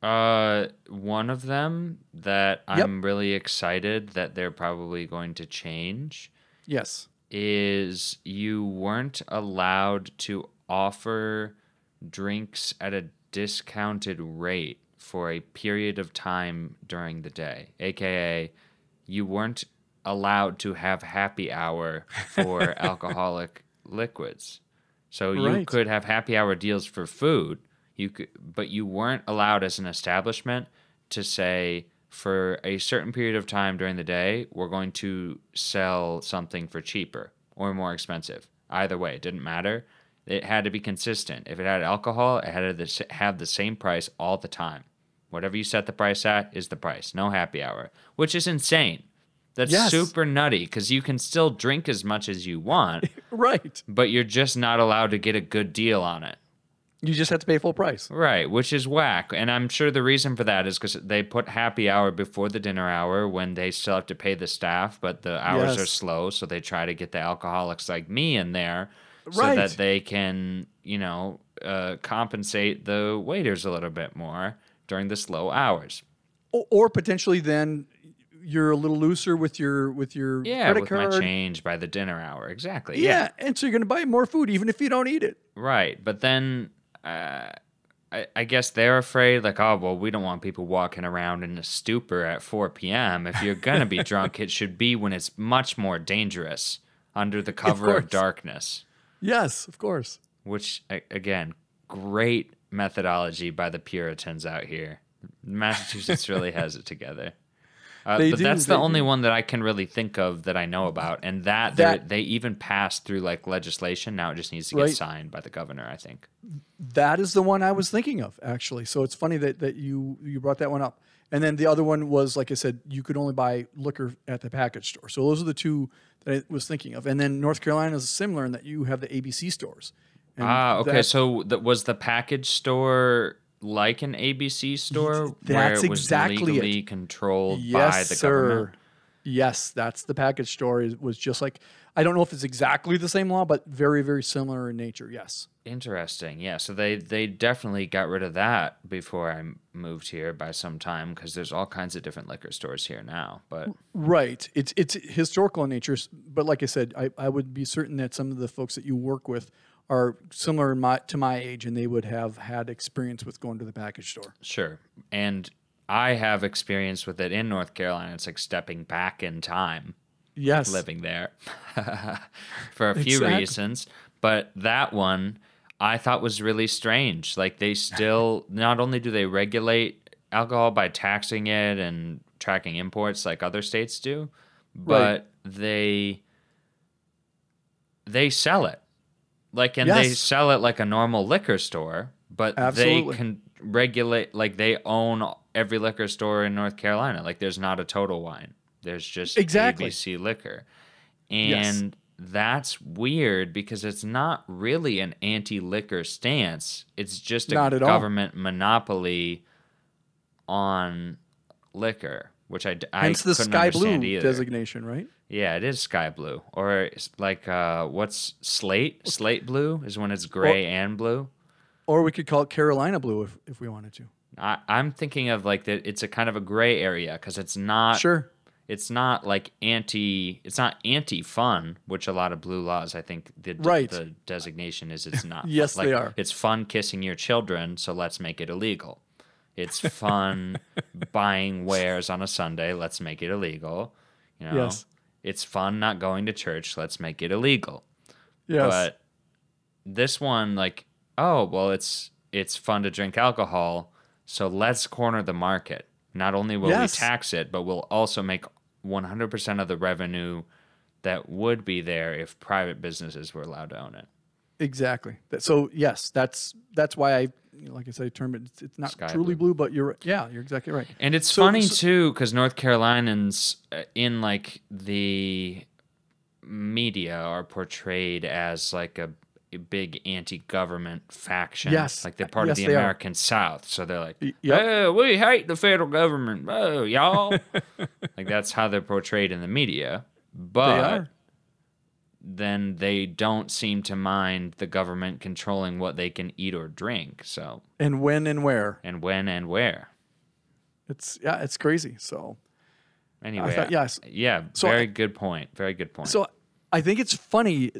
Uh, one of them that Yep. I'm really excited that they're probably going to change Yes. Is you weren't allowed to offer drinks at a discounted rate for a period of time during the day, aka you weren't allowed to have happy hour for alcoholic liquids. So you could have happy hour deals for food, you could but you weren't allowed as an establishment to say for a certain period of time during the day, we're going to sell something for cheaper or more expensive. Either way, it didn't matter. It had to be consistent. If it had alcohol, it had to have the same price all the time. Whatever you set the price at is the price. No happy hour, which is insane. That's Yes. super nutty because you can still drink as much as you want, Right. but you're just not allowed to get a good deal on it. You just have to pay full price. Right, which is whack. And I'm sure the reason for that is because they put happy hour before the dinner hour when they still have to pay the staff, but the hours are slow. So they try to get the alcoholics like me in there so that they can, you know, uh, compensate the waiters a little bit more during the slow hours. Or, or potentially then you're a little looser with your with your Yeah, credit with card. my change by the dinner hour. Exactly. yeah. yeah. and so you're going to buy more food even if you don't eat it. Right, but then uh, I, I guess they're afraid, like, oh, well, we don't want people walking around in a stupor at 4 p.m. If you're gonna be drunk, it should be when it's much more dangerous under the cover of, course. darkness. Yes, of course. Which, again, great methodology by the Puritans out here. Massachusetts really has it together. Uh, but that's the only one that I can really think of that I know about, and that, That- they they even passed through like legislation. Now it just needs to get Right. signed by the governor, I think. That is the one I was thinking of actually. So it's funny that, that you you brought that one up. And then the other one was like I said, you could only buy liquor at the package store. So those are the two that I was thinking of. And then North Carolina is similar in that you have the ABC stores. Ah, okay. So that was the package store like an ABC store where That's it was exactly it. controlled yes, by the sir. government? Yes, that's the package store. It was just like I don't know if it's exactly the same law, but very very similar in nature. Yes. Interesting. Yeah. So they they definitely got rid of that before I moved here by some time because there's all kinds of different liquor stores here now. But Right. It's it's historical in nature, but like I said, I, I would be certain that some of the folks that you work with are similar in my, to my age, and they would have had experience with going to the package store. sure. And I have experience with it in North Carolina. It's like stepping back in time. Yes. living there for a few Exactly. reasons. But that one I thought was really strange. Like they still not only do they regulate alcohol by taxing it and tracking imports like other states do, but they they sell it. Like and they sell it like a normal liquor store, but Absolutely. they can regulate like they own every liquor store in North Carolina. Like there's not a total wine. There's just Exactly. ABC liquor. Yes. And that's weird because it's not really an anti-liquor stance. It's just a at all. government monopoly on liquor, which I Hence the couldn't sky blue either. designation, right? Yeah, it is sky blue, or it's like uh, what's slate? Slate blue is when it's gray and blue. Or we could call it Carolina blue if, if we wanted to. I, I'm thinking of like that. It's a kind of a gray area because it's not. Sure. It's not like anti. It's not anti fun, which a lot of blue laws. I think the Right. the designation is. It's not. Yes, like, they are. It's fun kissing your children, so let's make it illegal. It's fun buying wares on a Sunday. Let's make it illegal. You know. Yes. It's fun not going to church. Let's make it illegal. Yes. But this one, like, oh well, it's it's fun to drink alcohol, so let's corner the market. Not only will Yes. we tax it, but we'll also make 100% of the revenue that would be there if private businesses were allowed to own it. Exactly. So yes, that's that's why I, you know, like I said, I term it. It's, it's not Sky truly blue. blue, but you're yeah, you're exactly right. And it's So- funny so- too because North Carolinians uh, in like the media are portrayed as like a, a big anti-government faction. Yes. like they're part Yes, of the they are. American South. So they're like, Y- yep. "Oh, we hate the federal government. Oh, y'all." like that's how they're portrayed in the media. They But are. Then they don't seem to mind the government controlling what they can eat or drink. So, And when and where. and when and where. It's yeah, it's crazy. So Anyway, thought- yes. yeah, So very I- good point. Very good point. So I think it's funny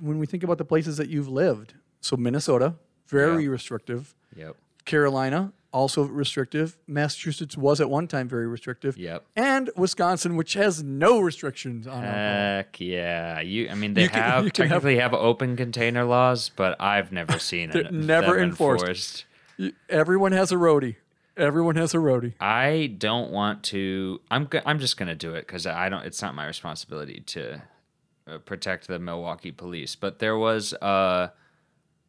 when we think about the places that you've lived. So Minnesota, very Yeah. restrictive. yep, Carolina, also restrictive. Massachusetts was at one time very restrictive. yep. And Wisconsin, which has no restrictions on alcohol. Heck yeah! You, I mean, they You can- have can have- technically have, open container laws, but I've never seen it never enforced. You- Everyone has a roadie. Everyone has a roadie. I don't want to. I'm. I'm just gonna do it because I don't. It's not my responsibility to uh, protect the Milwaukee police. But there was a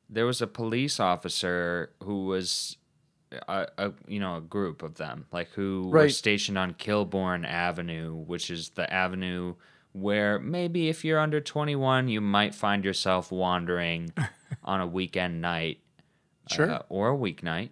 there was a police officer who was a, a you know a group of them like who were stationed on Kilbourn Avenue, which is the avenue where maybe if you're under 21, you might find yourself wandering on a weekend night Sure. uh, or a weeknight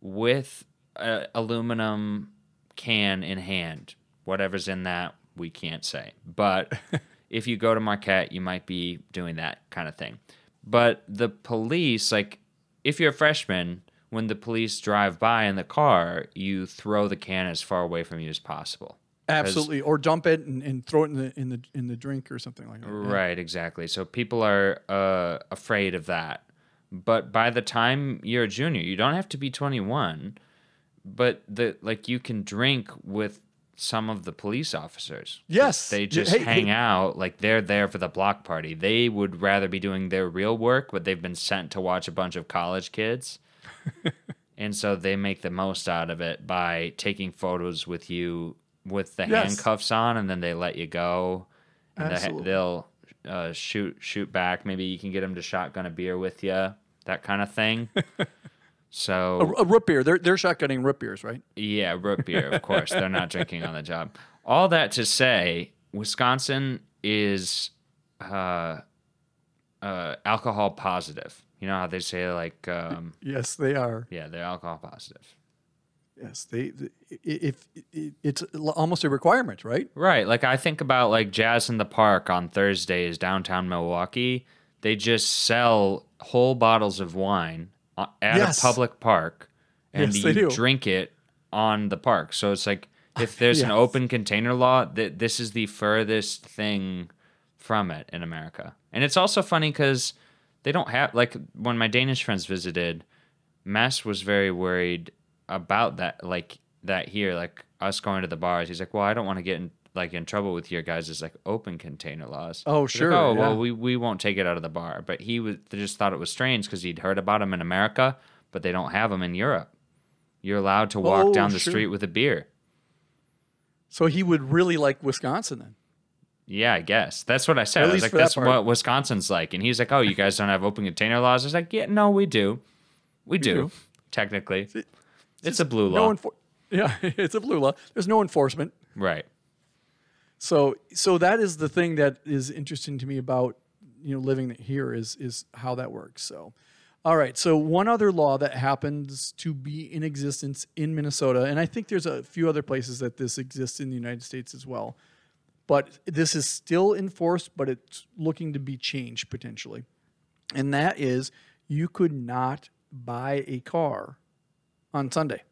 with a aluminum can in hand. Whatever's in that, we can't say. But if you go to Marquette, you might be doing that kind of thing. But the police, like, if you're a freshman, when the police drive by in the car, you throw the can as far away from you as possible. Absolutely. Or dump it and, and throw it in the in the in the drink or something like that. Yeah. Right, exactly. So people are uh, afraid of that. But by the time you're a junior, you don't have to be 21, but the like you can drink with some of the police officers. Yes. They just hey, hang hey. out like they're there for the block party. They would rather be doing their real work, but they've been sent to watch a bunch of college kids. And so they make the most out of it by taking photos with you with the Yes. handcuffs on and then they let you go and Absolutely. they'll uh, shoot shoot back. Maybe you can get them to shotgun a beer with you, that kind of thing. so A, a root beer. They're they're shotgunning root beers, right? yeah, root beer, of course. They're not drinking on the job. All that to say, Wisconsin is uh, uh, alcohol positive. You know how they say like, um, Yes, they are. yeah, they're alcohol positive. Yes, they. the- i- If, it's almost a requirement, right? Right. Like I think about like Jazz in the Park on Thursdays downtown Milwaukee. They just sell whole bottles of wine uh, at Yes. a public park and Yes, they you drink it on the park. So it's like if there's an open container law, that this is the furthest thing from it in America. And it's also funny cuz they don't have like when my Danish friends visited, Mass was very worried about that like that here like us going to the bars. He's like, "Well, I don't want to get in like in trouble with your guys' like open container laws." Oh, He's like, sure, oh, yeah. well, we we won't take it out of the bar. But he was just thought it was strange because he'd heard about them in America, but they don't have them in Europe. You're allowed to walk Oh, down the sure. street with a beer. So he would really like Wisconsin then. Yeah, I guess that's what I said. At I was like, for that "That's what Wisconsin's like," and he's like, "Oh, you guys don't have open container laws?" I was like, "Yeah, no, we do, we, do. do. Technically, it's a blue No law, enfor- Yeah, it's a blue law. There's no enforcement. right?" So so that is the thing that is interesting to me about you know living here is is how that works. So all right, so one other law that happens to be in existence in Minnesota, and I think there's a few other places that this exists in the United States as well. But this is still enforced, but it's looking to be changed potentially. And that is you could not buy a car on Sunday.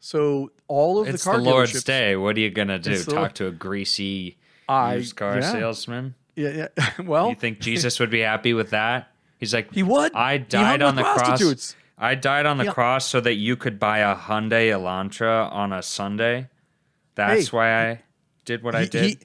So all of It's the the, Lord's Day. What are you gonna do? Talk Lord- to a greasy I- used car yeah. salesman? Yeah, yeah. well, You think Jesus would be happy with that? He's like, He would. I died on the cross. I died on the Yeah. cross so that you could buy a Hyundai Elantra on a Sunday. That's Hey, why I did what I did. He,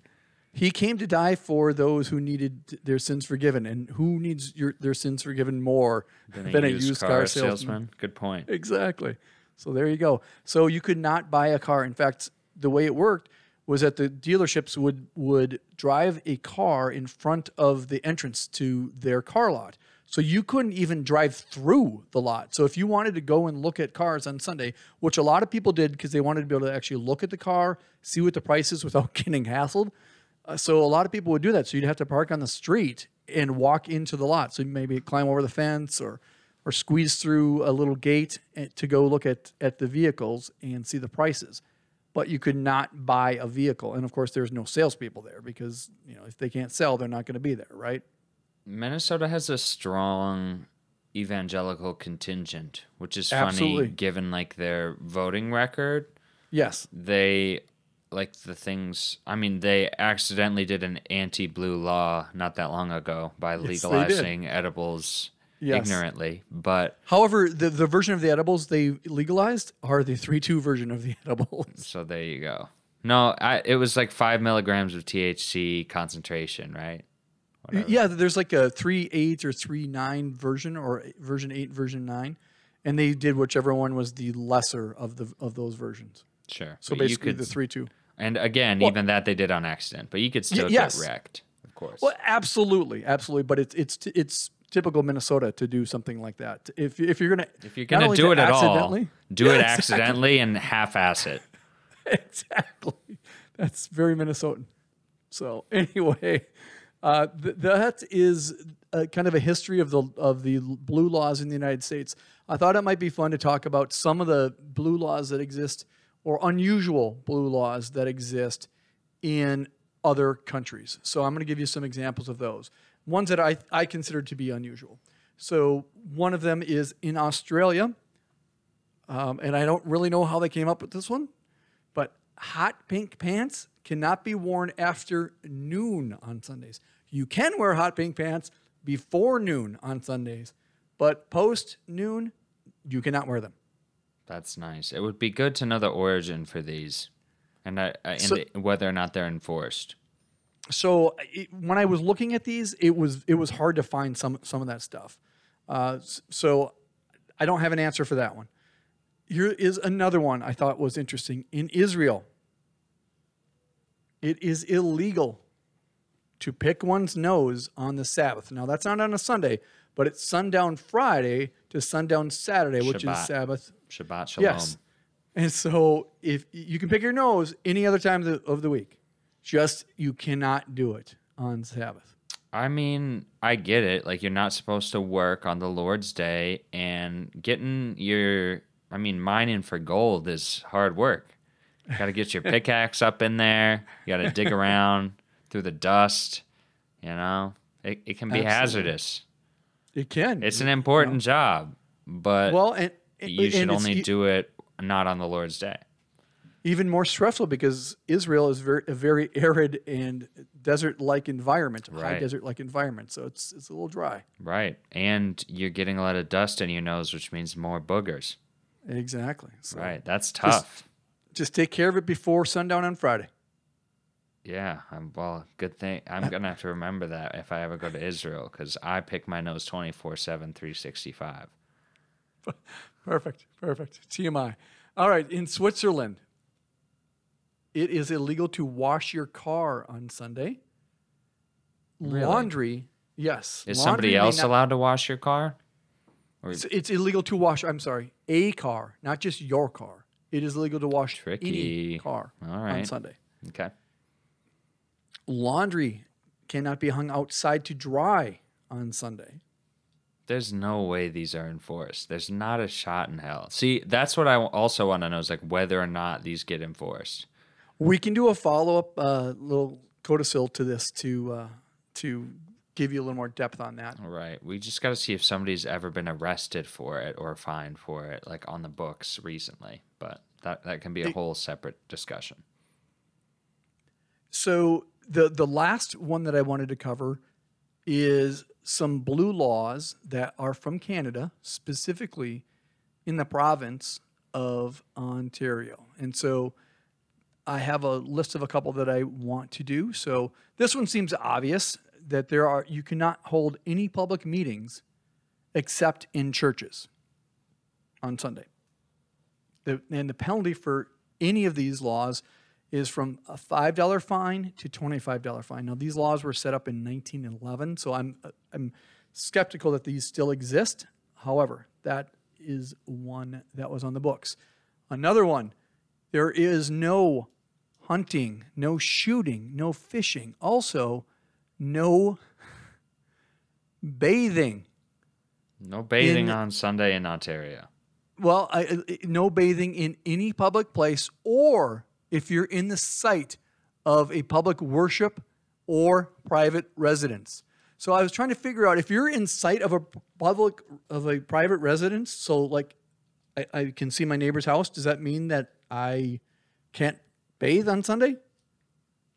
he came to die for those who needed their sins forgiven, and who needs your their sins forgiven more than, a used, car, salesman? Good point. Exactly. So there you go. So you could not buy a car. In fact, the way it worked was that the dealerships would would drive a car in front of the entrance to their car lot. So you couldn't even drive through the lot. So if you wanted to go and look at cars on Sunday, which a lot of people did because they wanted to be able to actually look at the car, see what the price is without getting hassled. Uh, so a lot of people would do that. So you'd have to park on the street and walk into the lot. So maybe climb over the fence or or squeeze through a little gate eh, to go look at at the vehicles and see the prices. but you could not buy a vehicle. And of course, there's no salespeople there because you know if they can't sell, they're not going to be there, right? Minnesota has a strong evangelical contingent, which is Absolutely. funny given like their voting record. Yes. They like the things I mean, they accidentally did an anti blue law not that long ago by Yes, legalizing edibles Yes. ignorantly. But However, the, the version of the edibles they legalized are the 3 2 version of the edibles. so there you go. No, I, it was like five milligrams of THC concentration, right? Whatever. Yeah, there's like a 3 8 or 3 9 version or version 8, version 9. And they did whichever one was the lesser of the of those versions. Sure. So But basically could, the 3 2. And again, Well- even that they did on accident, but you could still yes. get wrecked, of course. Well, absolutely, absolutely. But it's it's it's typical Minnesota to do something like that. If if you're gonna If you're gonna do it at all, accidentally- do Yeah, it exactly. accidentally and half-ass it. exactly. That's very Minnesotan. So anyway, uh, th- that is a, kind of a history of the of the blue laws in the United States. I thought it might be fun to talk about some of the blue laws that exist or unusual blue laws that exist in other countries. So I'm going to give you some examples of those. Ones that I, I consider to be unusual. So one of them is in Australia, um, and I don't really know how they came up with this one, but hot pink pants cannot be worn after noon on Sundays. You can wear hot pink pants before noon on Sundays, but post noon, you cannot wear them. That's nice. It would be good to know the origin for these, and, I, I, and So- the- whether or not they're enforced. so it, when I was looking at these, it was it was hard to find some some of that stuff. Uh, so I don't have an answer for that one. Here is another one I thought was interesting. In Israel, it is illegal to pick one's nose on the Sabbath. Now that's not on a Sunday, but it's sundown Friday to sundown Saturday, which is Sabbath. Shabbat shalom. Yes. And so if you can pick your nose any other time of the, of the week, just you cannot do it on Sabbath. I mean, I get it. Like you're not supposed to work on the Lord's day, and getting your, I mean, mining for gold is hard work. You got to get your pickaxe up in there. You got to dig around through the dust. You know, it, it can be Absolutely. hazardous. It can. It's an important job, but well, and you should only do it not on the Lord's day. even more stressful because Israel is very a very arid and desert-like environment, high Right. desert-like environment. So it's it's a little dry. Right. And you're getting a lot of dust in your nose, which means more boogers. Exactly. So Right. That's tough. Just take care of it before sundown on Friday. Yeah. I'm, well, good thing. I'm going to have to remember that if I ever go to Israel because I pick my nose 24 7, 365. Perfect. Perfect. TMI. All right. In Switzerland, it is illegal to wash your car on Sunday. Really? Laundry, yes. Is laundry somebody else not- allowed to wash your car? It's, it's illegal to wash. I'm sorry, a car, not just your car. It is illegal to wash Tricky. any car on. Sunday. Okay. Laundry cannot be hung outside to dry on Sunday. There's no way these are enforced. There's not a shot in hell. See, that's what I also want to know is like whether or not these get enforced. We can do a follow up uh, little codicil to this to uh, to give you a little more depth on that. All right. We just got to see if somebody's ever been arrested for it or fined for it, like on the books recently. But that, that can be a whole separate discussion. So the the last one that I wanted to cover is some blue laws that are from Canada, specifically in the province of Ontario. And so I have a list of a couple that I want to do. So this one seems obvious that there are you cannot hold any public meetings except in churches on Sunday. The, and the penalty for any of these laws is from a $5 fine to $25 fine. Now, these laws were set up in 1911, so I'm, I'm skeptical that these still exist. However, that is one that was on the books. Another one, there is no hunting, no shooting, no fishing. Also, no bathing. No bathing In- on Sunday in Ontario. Well, I, no bathing in any public place or if you're in the site of a public worship or private residence. So I was trying to figure out if you're in sight of a public of a private residence, so like I, I can see my neighbor's house, does that mean that I can't bathe on Sunday?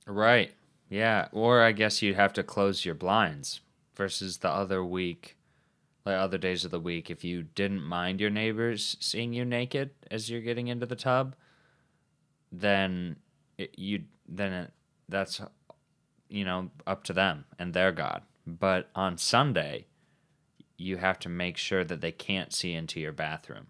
Right. Yeah. Or I guess you'd have to close your blinds versus the other week, like other days of the week. If you didn't mind your neighbors seeing you naked as you're getting into the tub, then it, you then it, that's you know up to them and their God. But on Sunday, you have to make sure that they can't see into your bathroom.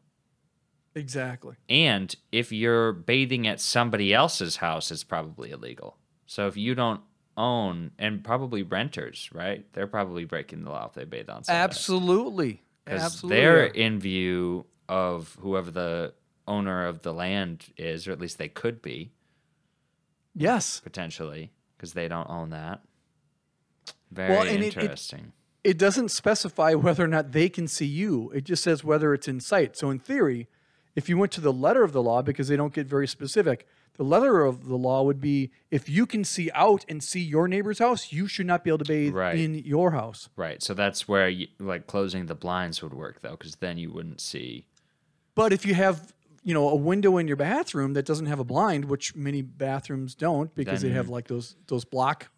Exactly. And if you're bathing at somebody else's house, it's probably illegal. So if you don't own, and probably renters, right? They're probably breaking the law if they bathe on Sunday. Absolutely. Because they're in view of whoever the owner of the land is, or at least they could be, yes. potentially, because they don't own that. Very Well, and it- it- interesting. It doesn't specify whether or not they can see you. It just says whether it's in sight. So in theory, if you went to the letter of the law, because they don't get very specific, the letter of the law would be if you can see out and see your neighbor's house, you should not be able to bathe Right. in your house. right. So that's where you, like closing the blinds would work, though, because then you wouldn't see. But if you have, you know, a window in your bathroom that doesn't have a blind, which many bathrooms don't because they have like those those block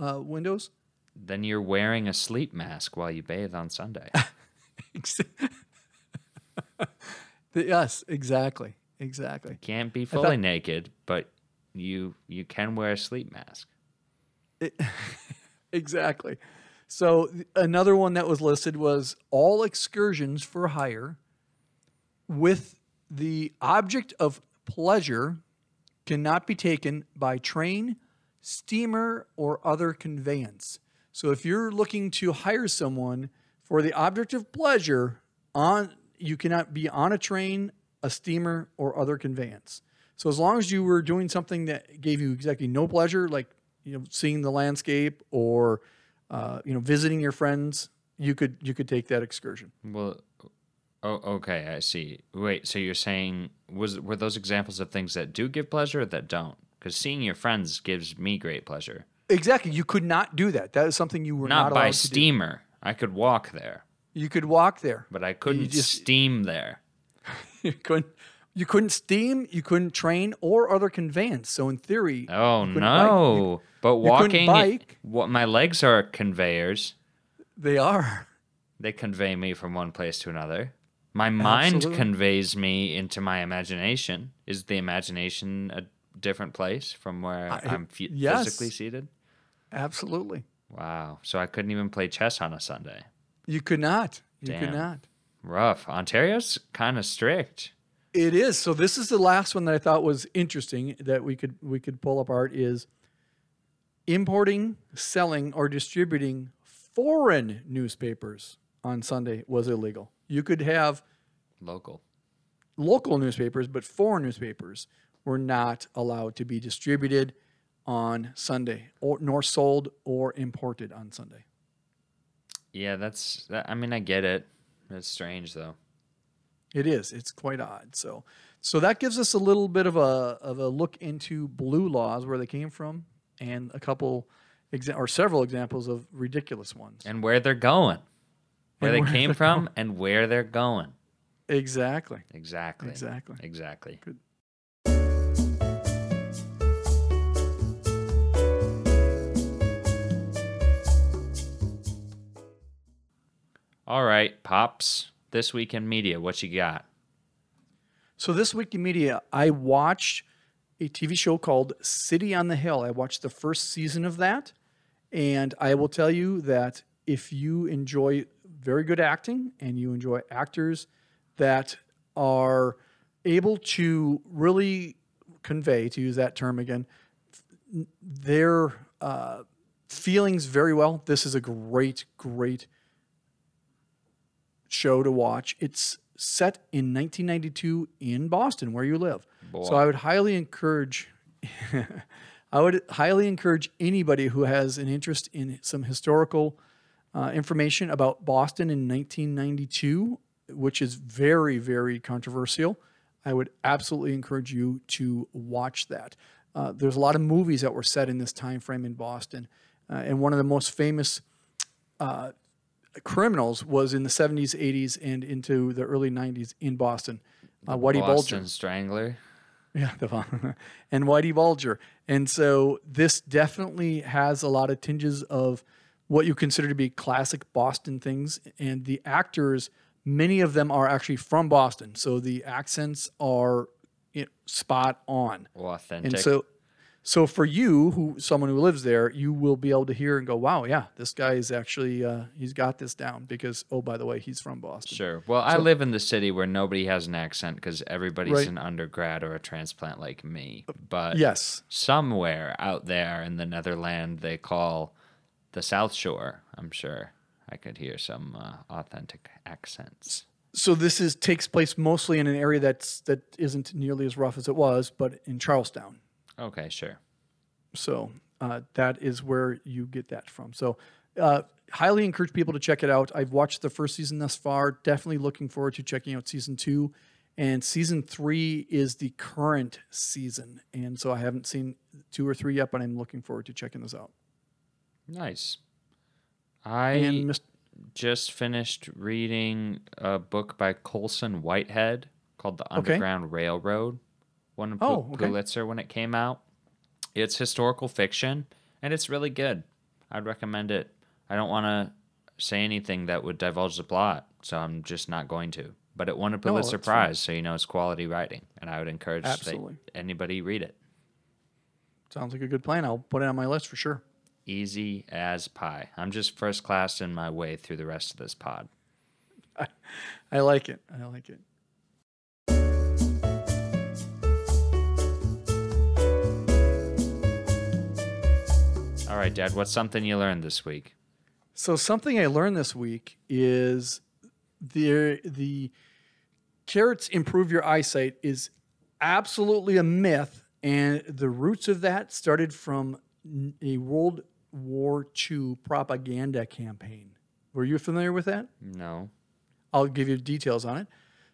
uh, windows. Then you're wearing a sleep mask while you bathe on Sunday. yes, exactly. Exactly. You Can't be fully naked, but you you can wear a sleep mask. Exactly. So th- another one that was listed was all excursions for hire with the object of pleasure cannot be taken by train, steamer, or other conveyance. So if you're looking to hire someone for the object of pleasure on you cannot be on a train, a steamer, or other conveyance. So as long as you were doing something that gave you exactly no pleasure, like you know seeing the landscape or uh, you know visiting your friends, you could you could take that excursion. Well, oh, okay, I see. Wait, so you're saying was were those examples of things that do give pleasure or that don't? Because seeing your friends gives me great pleasure. Exactly, you could not do that. That is something you were not, Not, allowed by to do. steamer. I could walk there, You could walk there, but I couldn't just- steam there. you couldn't. You couldn't steam, you couldn't train, or other conveyance. So in theory, Oh couldn't bike. You- but walking, bike. what my legs are conveyors. they are. They convey me from one place to another. My mind Absolutely. conveys me into my imagination. Is the imagination a different place from where I- am f- yes. physically seated? Absolutely. Wow. So I couldn't even play chess on a Sunday. You could not. You could not. Rough. Ontario's kind of strict. It is. So this is the last one that I thought was interesting that we could we could pull apart is importing, selling, or distributing foreign newspapers on Sunday was illegal. You could have Local. local newspapers, but foreign newspapers were not allowed to be distributed on Sunday or nor sold or imported on Sunday. Yeah, that's. That, I mean, I get it. It's strange though. It is. It's quite odd. So, so that gives us a little bit of a of a look into blue laws, where they came from, and a couple, exa- or several examples of ridiculous ones. And where they're going, where they where came from, and where they're going. Exactly. Exactly. Exactly. Exactly. Good. All right, pops. This week in media, what you got? So this week in media, I watched a TV show called City on the Hill. I watched the first season of that, and I will tell you that if you enjoy very good acting and you enjoy actors that are able to really convey, to use that term again, their uh, feelings very well, this is a great, great show to watch. It's set in 1992 in Boston, where you live. So I would highly encourage. I would highly encourage anybody who has an interest in some historical uh, information about Boston in 1992, which is very, very controversial. I would absolutely encourage you to watch that. Uh, there's a lot of movies that were set in this time frame in Boston, uh, and one of the most famous uh, criminals was in the 70s, 80s, and into the early 90s in Boston. Uh, Whitey Boston Bulger. Strangler. Yeah, the and Whitey Bulger. And so this definitely has a lot of tinges of what you consider to be classic Boston things. And the actors, many of them are actually from Boston. So the accents are you know, spot on. Authentic. And so so for you, who someone who lives there, you will be able to hear and go, "Wow, yeah, this guy is actually uh, he's got this down." Because oh, by the way, he's from Boston. Sure. Well, I live in the city where nobody has an accent because everybody's Right. an undergrad or a transplant like me. But Yes. somewhere out there in the Netherlands, they call the South Shore. I'm sure I could hear some uh, authentic accents. So this is takes place mostly in an area that's that isn't nearly as rough as it was, but in Charlestown. Okay, sure. So uh, that is where you get that from. So uh, highly encourage people to check it out. I've watched the first season thus far. Definitely looking forward to checking out season two. And season three is the current season. And so I haven't seen two or three yet, but I'm looking forward to checking those out. Nice. I Mr. just finished reading a book by Colson Whitehead called The Underground Railroad. Won a Oh, okay. Pulitzer when it came out. It's historical fiction and it's really good. I'd recommend it. I don't want to say anything that would divulge the plot, so I'm just not going to. But it won a Pulitzer fine. Prize, so you know it's quality writing, and I would encourage Absolutely. anybody read it. Sounds like a good plan. I'll put it on my list for sure. Easy as pie. I'm just first class in my way through the rest of this pod. I like it. I like it. All right, Dad, what's something you learned this week? So something I learned this week is the the carrots improve your eyesight is absolutely a myth, and the roots of that started from a World War II propaganda campaign. Were you familiar with that? No. I'll give you details on it.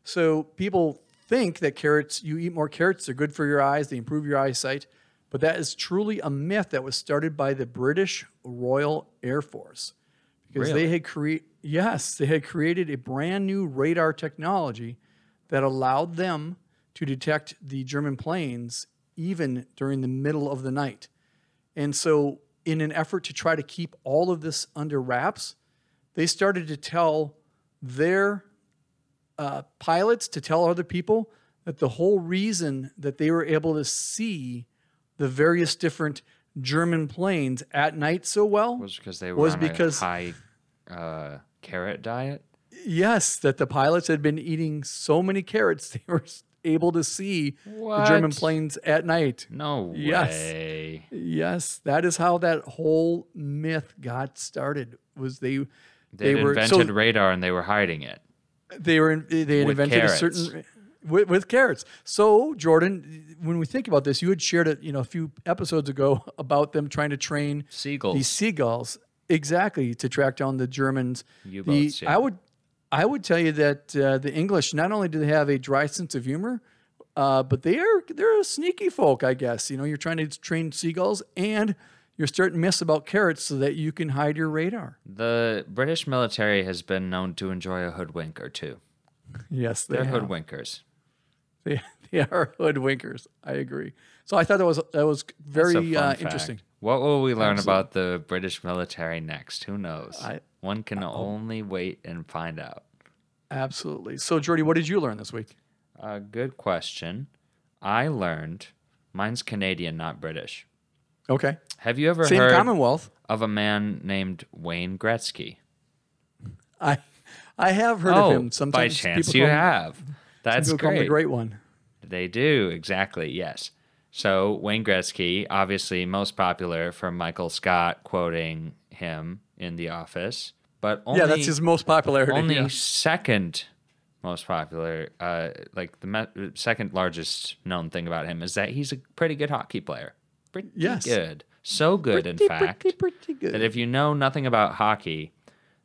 So people think that carrots, you eat more carrots, they're good for your eyes, they improve your eyesight, but that is truly a myth that was started by the British Royal Air Force because Really? they had create yes, they had created a brand new radar technology that allowed them to detect the German planes even during the middle of the night. And so in an effort to try to keep all of this under wraps, they started to tell their uh, pilots to tell other people that the whole reason that they were able to see the various different German planes at night so well Was because they were Was on because- a high uh, carrot diet? yes, that the pilots had been eating so many carrots they were able to see the German planes at night. No Yes. way. Yes, that is how that whole myth got started. Was they They, They were- invented so- radar and they were hiding it. they were they had invented carrots. a certain with, with carrots. So Jordan, when we think about this, you had shared it, you know, a few episodes ago about them trying to train Seagulls. these seagulls exactly to track down the Germans. U-boats, yeah. I would I would tell you that uh, the English not only do they have a dry sense of humor, uh, but they are they're a sneaky folk, I guess. You know, you're trying to train seagulls and you're starting to myths about carrots so that you can hide your radar. the British military has been known to enjoy a hoodwink or two. Yes, they They're have. hoodwinkers. They, they are hoodwinkers. I agree. So I thought that was that was very uh, interesting. What will we learn Absolutely. about the British military next? Who knows? I- One can only wait and find out. Absolutely. So Jordy, what did you learn this week? Uh, good question. I learned mine's Canadian, not British. Okay. Have you ever Same heard Commonwealth. of a man named Wayne Gretzky? I I have heard oh, of him. Sometimes by chance you have. That's people call him great. the great one. They do, exactly, yes. So Wayne Gretzky, obviously most popular from Michael Scott quoting him in The Office, but only yeah, that's his most popularity. only yeah. second most popular, uh, like the me- second largest known thing about him is that he's a pretty good hockey player. Pretty Yes. good. So good, in fact, pretty, pretty good. that if you know nothing about hockey,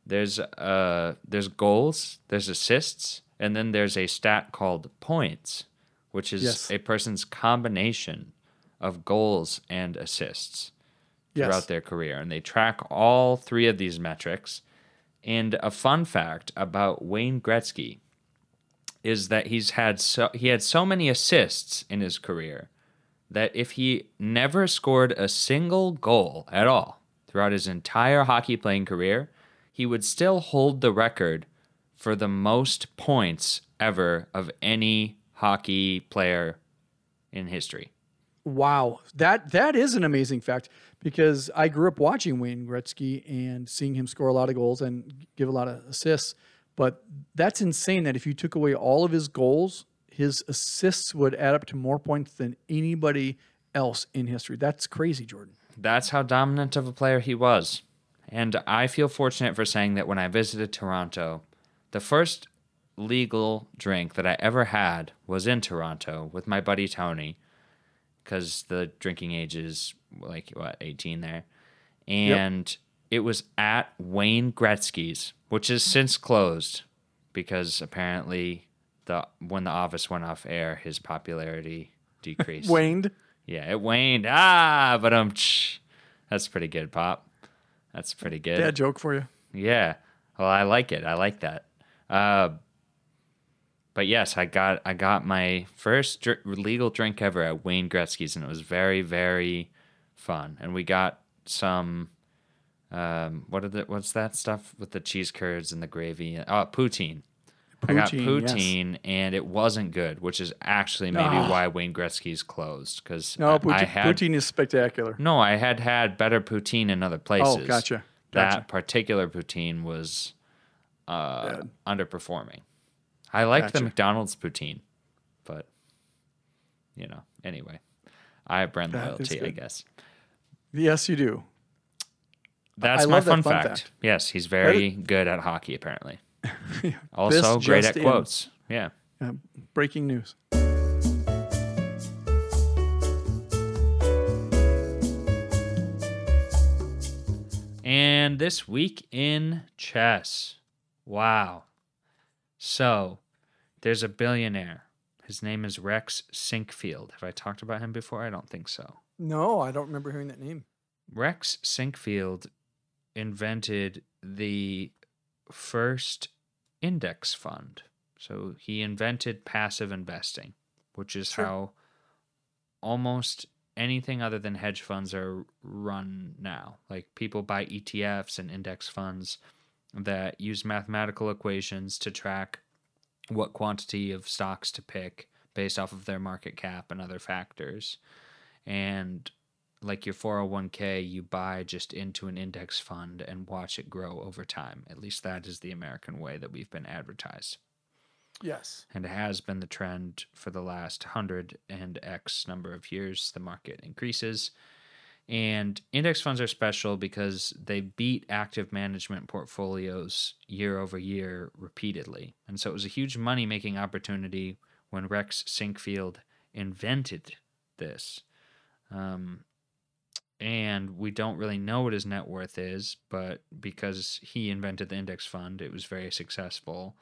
there's uh there's goals, there's assists, and then there's a stat called points, which is Yes. a person's combination of goals and assists Yes. throughout their career. And they track all three of these metrics. And a fun fact about Wayne Gretzky is that he's had so he had so many assists in his career that if he never scored a single goal at all throughout his entire hockey playing career, he would still hold the record for the most points ever of any hockey player in history. Wow, that that is an amazing fact because I grew up watching Wayne Gretzky and seeing him score a lot of goals and give a lot of assists. But that's insane that if you took away all of his goals, his assists would add up to more points than anybody else in history. That's crazy, Jordan. That's how dominant of a player he was. And I feel fortunate for saying that when I visited Toronto, the first legal drink that I ever had was in Toronto with my buddy Tony, because the drinking age is like, what, 18 there? And it was at Wayne Gretzky's, which is since closed because apparently the when the office went off air, his popularity decreased. Waned. Yeah, it waned. Ah, but um, that's pretty good, Pop. That's pretty good. Dad joke for you. Yeah. Well, I like it. I like that. Uh, but yes, I got I got my first dr- legal drink ever at Wayne Gretzky's, and it was very very fun. And we got some. Um, what are the what's that stuff with the cheese curds and the gravy? Oh, poutine. I got Poutine, yes. and it wasn't good, which is actually maybe Ah. why Wayne Gretzky's closed. Because No, I, poutine, I had poutine is spectacular. no, I had had better poutine in other places. Oh, gotcha. That particular poutine was uh, underperforming. I liked the McDonald's poutine, but you know, anyway, I have brand loyalty, I guess. Yes, you do. That's I my love that fun, fun fact. fact. Yes, he's very good at hockey, apparently. Also great at in. quotes. Yeah. Uh, breaking news. And this week in chess. Wow. So, there's a billionaire. His name is Rex Sinquefield. Have I talked about him before? I don't think so. No, I don't remember hearing that name. Rex Sinquefield invented the first index fund. So he invented passive investing, which is Sure. how almost anything other than hedge funds are run now. Like people buy ETFs and index funds that use mathematical equations to track what quantity of stocks to pick based off of their market cap and other factors. And like your 401k, you buy just into an index fund and watch it grow over time. At least that is the American way that we've been advertised. Yes. And it has been the trend for the last 100 and X number of years. The market increases. And index funds are special because they beat active management portfolios year over year repeatedly. And so it was a huge money making opportunity when Rex Sinquefield invented this. Um, and we don't really know what his net worth is, but because he invented the index fund, it was very successful.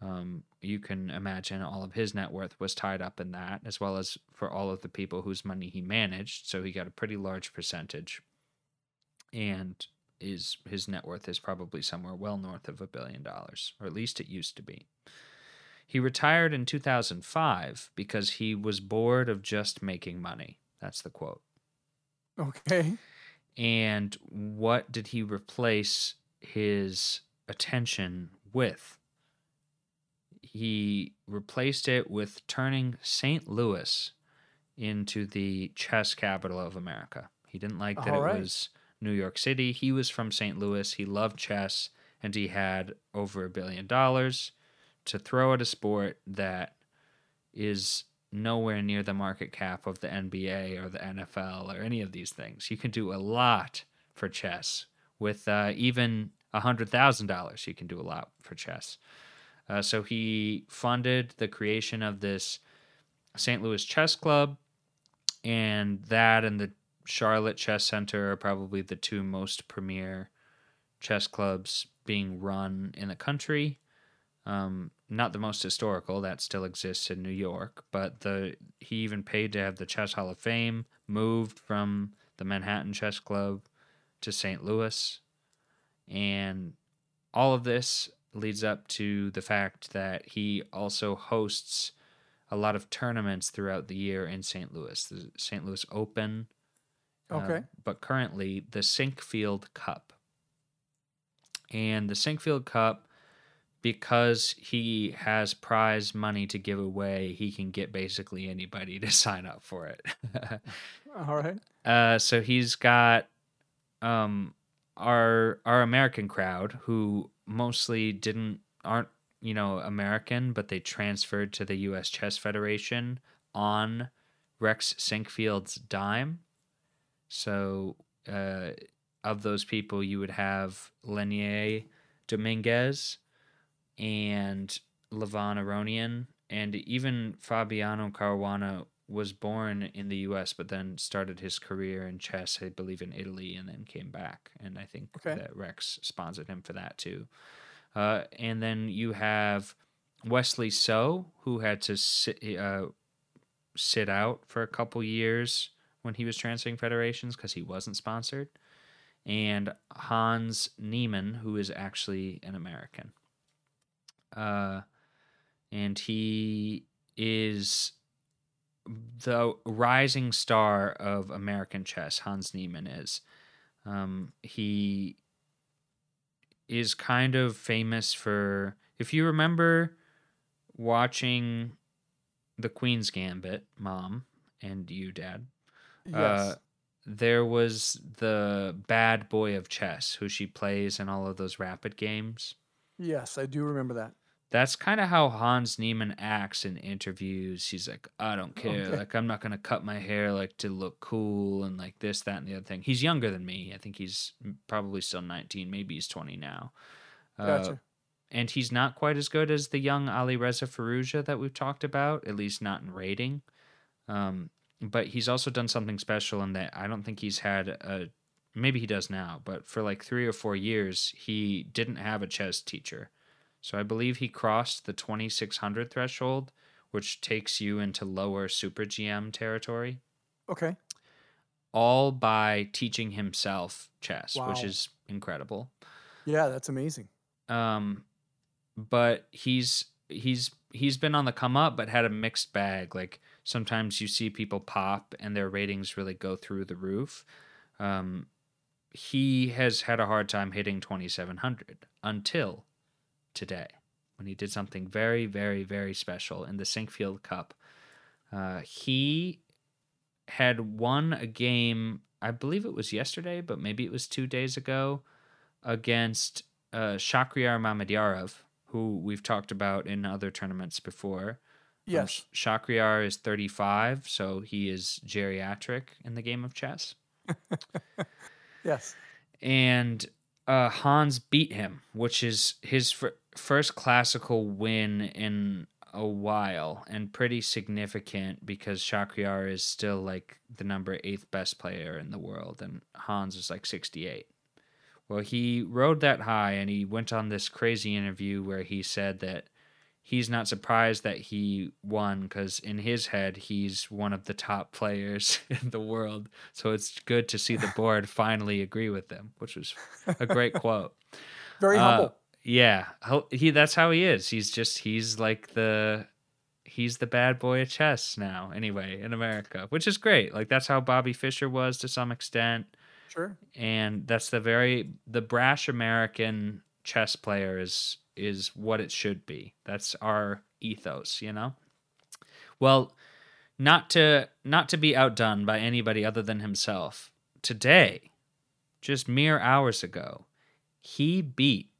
Um, you can imagine all of his net worth was tied up in that, as well as for all of the people whose money he managed. So he got a pretty large percentage, and his his net worth is probably somewhere well north of a billion dollars, or at least it used to be. He retired in 2005 because he was bored of just making money. That's the quote. Okay. And what did he replace his attention with? He replaced it with turning St. Louis into the chess capital of America. He didn't like that All it was New York City. He was from St. Louis. He loved chess and he had over a billion dollars to throw at a sport that is nowhere near the market cap of the NBA or the NFL or any of these things. You can do a lot for chess with uh, even a hundred thousand dollars. You can do a lot for chess. Uh, so he funded the creation of this St. Louis Chess Club, and that and the Charlotte Chess Center are probably the two most premier chess clubs being run in the country. Um, not the most historical. That still exists in New York, but the he even paid to have the Chess Hall of Fame moved from the Manhattan Chess Club to St. Louis, and all of this leads up to the fact that he also hosts a lot of tournaments throughout the year in St. Louis. The St. Louis Open, uh, Okay. but currently the Sinquefield Cup. And the Sinquefield Cup, because he has prize money to give away, he can get basically anybody to sign up for it. All right. Uh, so he's got um our our American crowd who mostly didn't aren't you know American, but they transferred to the U.S. Chess Federation on Rex Sinquefield's dime. So uh, of those people, you would have Leinier Dominguez and Levon Aronian, and even Fabiano Caruana was born in the U.S. but then started his career in chess, I believe, in Italy, and then came back. And I think Okay. that Rex sponsored him for that too. Uh, and then you have Wesley So, who had to sit uh, sit out for a couple years when he was transferring federations because he wasn't sponsored, and Hans Niemann, who is actually an American. Uh, and he is the rising star of American chess. Hans Niemann is. Um, he is kind of famous for if you remember watching the Queen's Gambit, mom, and you, dad. Yes. Uh, there was the bad boy of chess who she plays in all of those rapid games. yes, I do remember that. That's kind of how Hans Niemann acts in interviews. He's like, I don't care. Okay. Like, I'm not going to cut my hair like to look cool and like this, that, and the other thing. He's younger than me. I think he's probably still 19. Maybe he's 20 now. Uh, Gotcha. and he's not quite as good as the young Alireza Firouzja that we've talked about, at least not in rating. Um, but he's also done something special in that I don't think he's had a maybe he does now, but for like three or four years he didn't have a chess teacher. So I believe he crossed the 2600 threshold, which takes you into lower super GM territory, okay. all by teaching himself chess, which is incredible. Yeah, that's amazing. um but he's he's he's been on the come up but had a mixed bag like sometimes you see people pop and their ratings really go through the roof um he has had a hard time hitting 2700 until today when he did something very very very special in the Sinquefield Cup uh he had won a game I believe it was yesterday but maybe it was 2 days ago against uh, Shakhriyar Mamedyarov, who we've talked about in other tournaments before. Um, Yes. Shakhriyar is 35, so he is geriatric in the game of chess. Yes. And uh, Hans beat him, which is his fir- first classical win in a while and pretty significant because Shakhriyar is still like the number eighth best player in the world, and Hans is like 68. Well, he rode that high and he went on this crazy interview where he said that he's not surprised that he won because in his head, he's one of the top players in the world. So it's good to see the board finally agree with him, which was a great quote. Very Uh, humble. Yeah, he that's how he is. He's just he's like the he's the bad boy of chess now. Anyway, in America, which is great. Like that's how Bobby Fischer was to some extent, Sure. and that's the very the brash American chess player is is what it should be. That's our ethos, you know. Well, not to not to be outdone by anybody other than himself. Today, just mere hours ago, he beat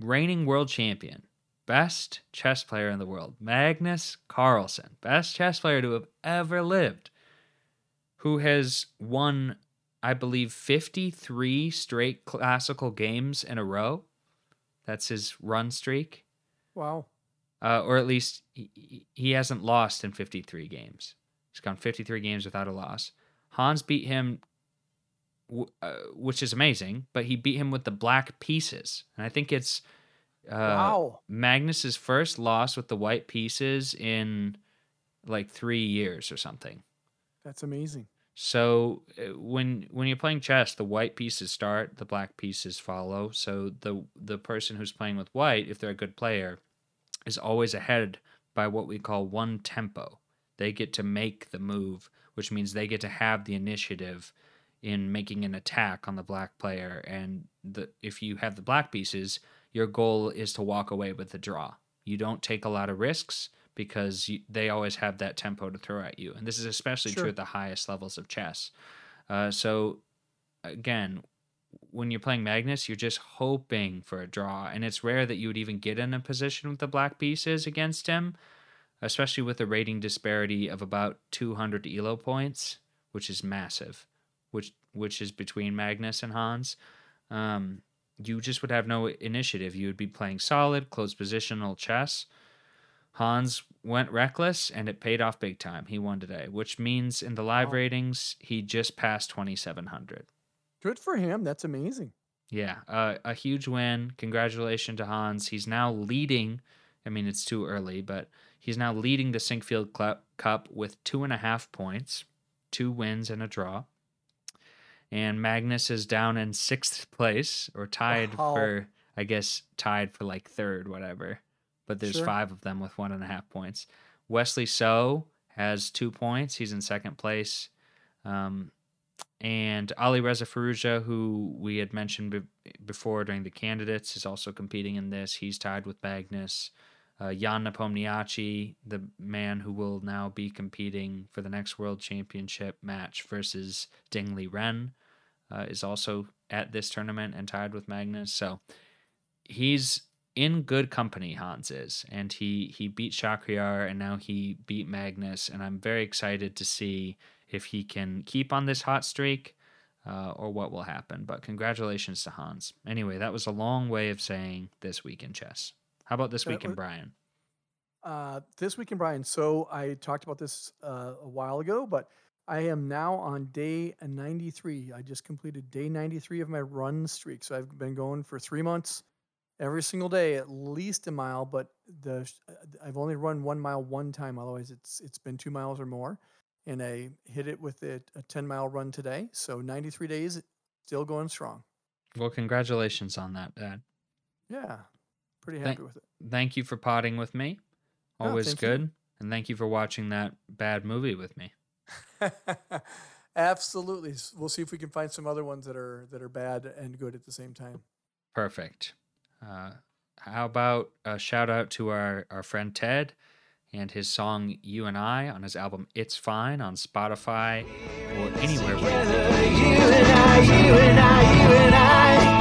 reigning world champion, best chess player in the world, Magnus Carlsen, best chess player to have ever lived, who has won, I believe, 53 straight classical games in a row. That's his run streak. Wow. Uh, or at least he, he- he hasn't lost in 53 games. He's gone 53 games without a loss. Hans beat him, w- uh, which is amazing, but he beat him with the black pieces. And I think it's Uh, wow. Magnus's first loss with the white pieces in like three years or something. That's amazing. So uh, when when you're playing chess, the white pieces start, the black pieces follow. So the the person who's playing with white, if they're a good player, is always ahead by what we call one tempo. They get to make the move, which means they get to have the initiative in making an attack on the black player. And the if you have the black pieces, your goal is to walk away with the draw. You don't take a lot of risks because you, they always have that tempo to throw at you. And this is especially Sure. true at the highest levels of chess. Uh, so, again, when you're playing Magnus, you're just hoping for a draw. And it's rare that you would even get in a position with the black pieces against him, especially with a rating disparity of about 200 elo points, which is massive, which which is between Magnus and Hans. Um, you just would have no initiative. You would be playing solid, close positional chess. Hans went reckless and it paid off big time. He won today, which means in the live Wow. ratings, he just passed 2,700. Good for him. That's amazing. Yeah, uh, a huge win. Congratulations to Hans. He's now leading. I mean, it's too early, but he's now leading the Sinquefield Cup with two and a half points, two wins and a draw. And Magnus is down in sixth place or tied Wow. for, I guess, tied for like third, whatever. But there's Sure. five of them with one and a half points. Wesley So has two points. He's in second place. Um, and Alireza Firouzja, who we had mentioned be- before during the candidates, is also competing in this. He's tied with Magnus. Uh, Ian Nepomniachtchi, the man who will now be competing for the next World Championship match versus Ding Liren, uh, is also at this tournament and tied with Magnus. So he's in good company, Hans is, and he he beat Shakhriyar and now he beat Magnus, and I'm very excited to see if he can keep on this hot streak uh, or what will happen. But congratulations to Hans. Anyway, that was a long way of saying this week in chess. How about this week in Brian? Uh, this week in Brian. So I talked about this uh, a while ago, but I am now on day 93. I just completed day 93 of my run streak. So I've been going for three months, every single day, at least a mile. But the uh, I've only run one mile one time. Otherwise, it's it's been two miles or more. And I hit it with a, a 10 mile run today. So 93 days, still going strong. Well, congratulations on that, Dad. Yeah, pretty Thank- happy with it. Thank you for potting with me. Oh, Always thank you. good. And thank you for watching that bad movie with me. Absolutely. We'll see if we can find some other ones that are that are bad and good at the same time. Perfect. Uh, how about a shout out to our, our friend Ted and his song You and I on his album It's Fine on Spotify or anywhere where Together, you and I, you and I, you and I.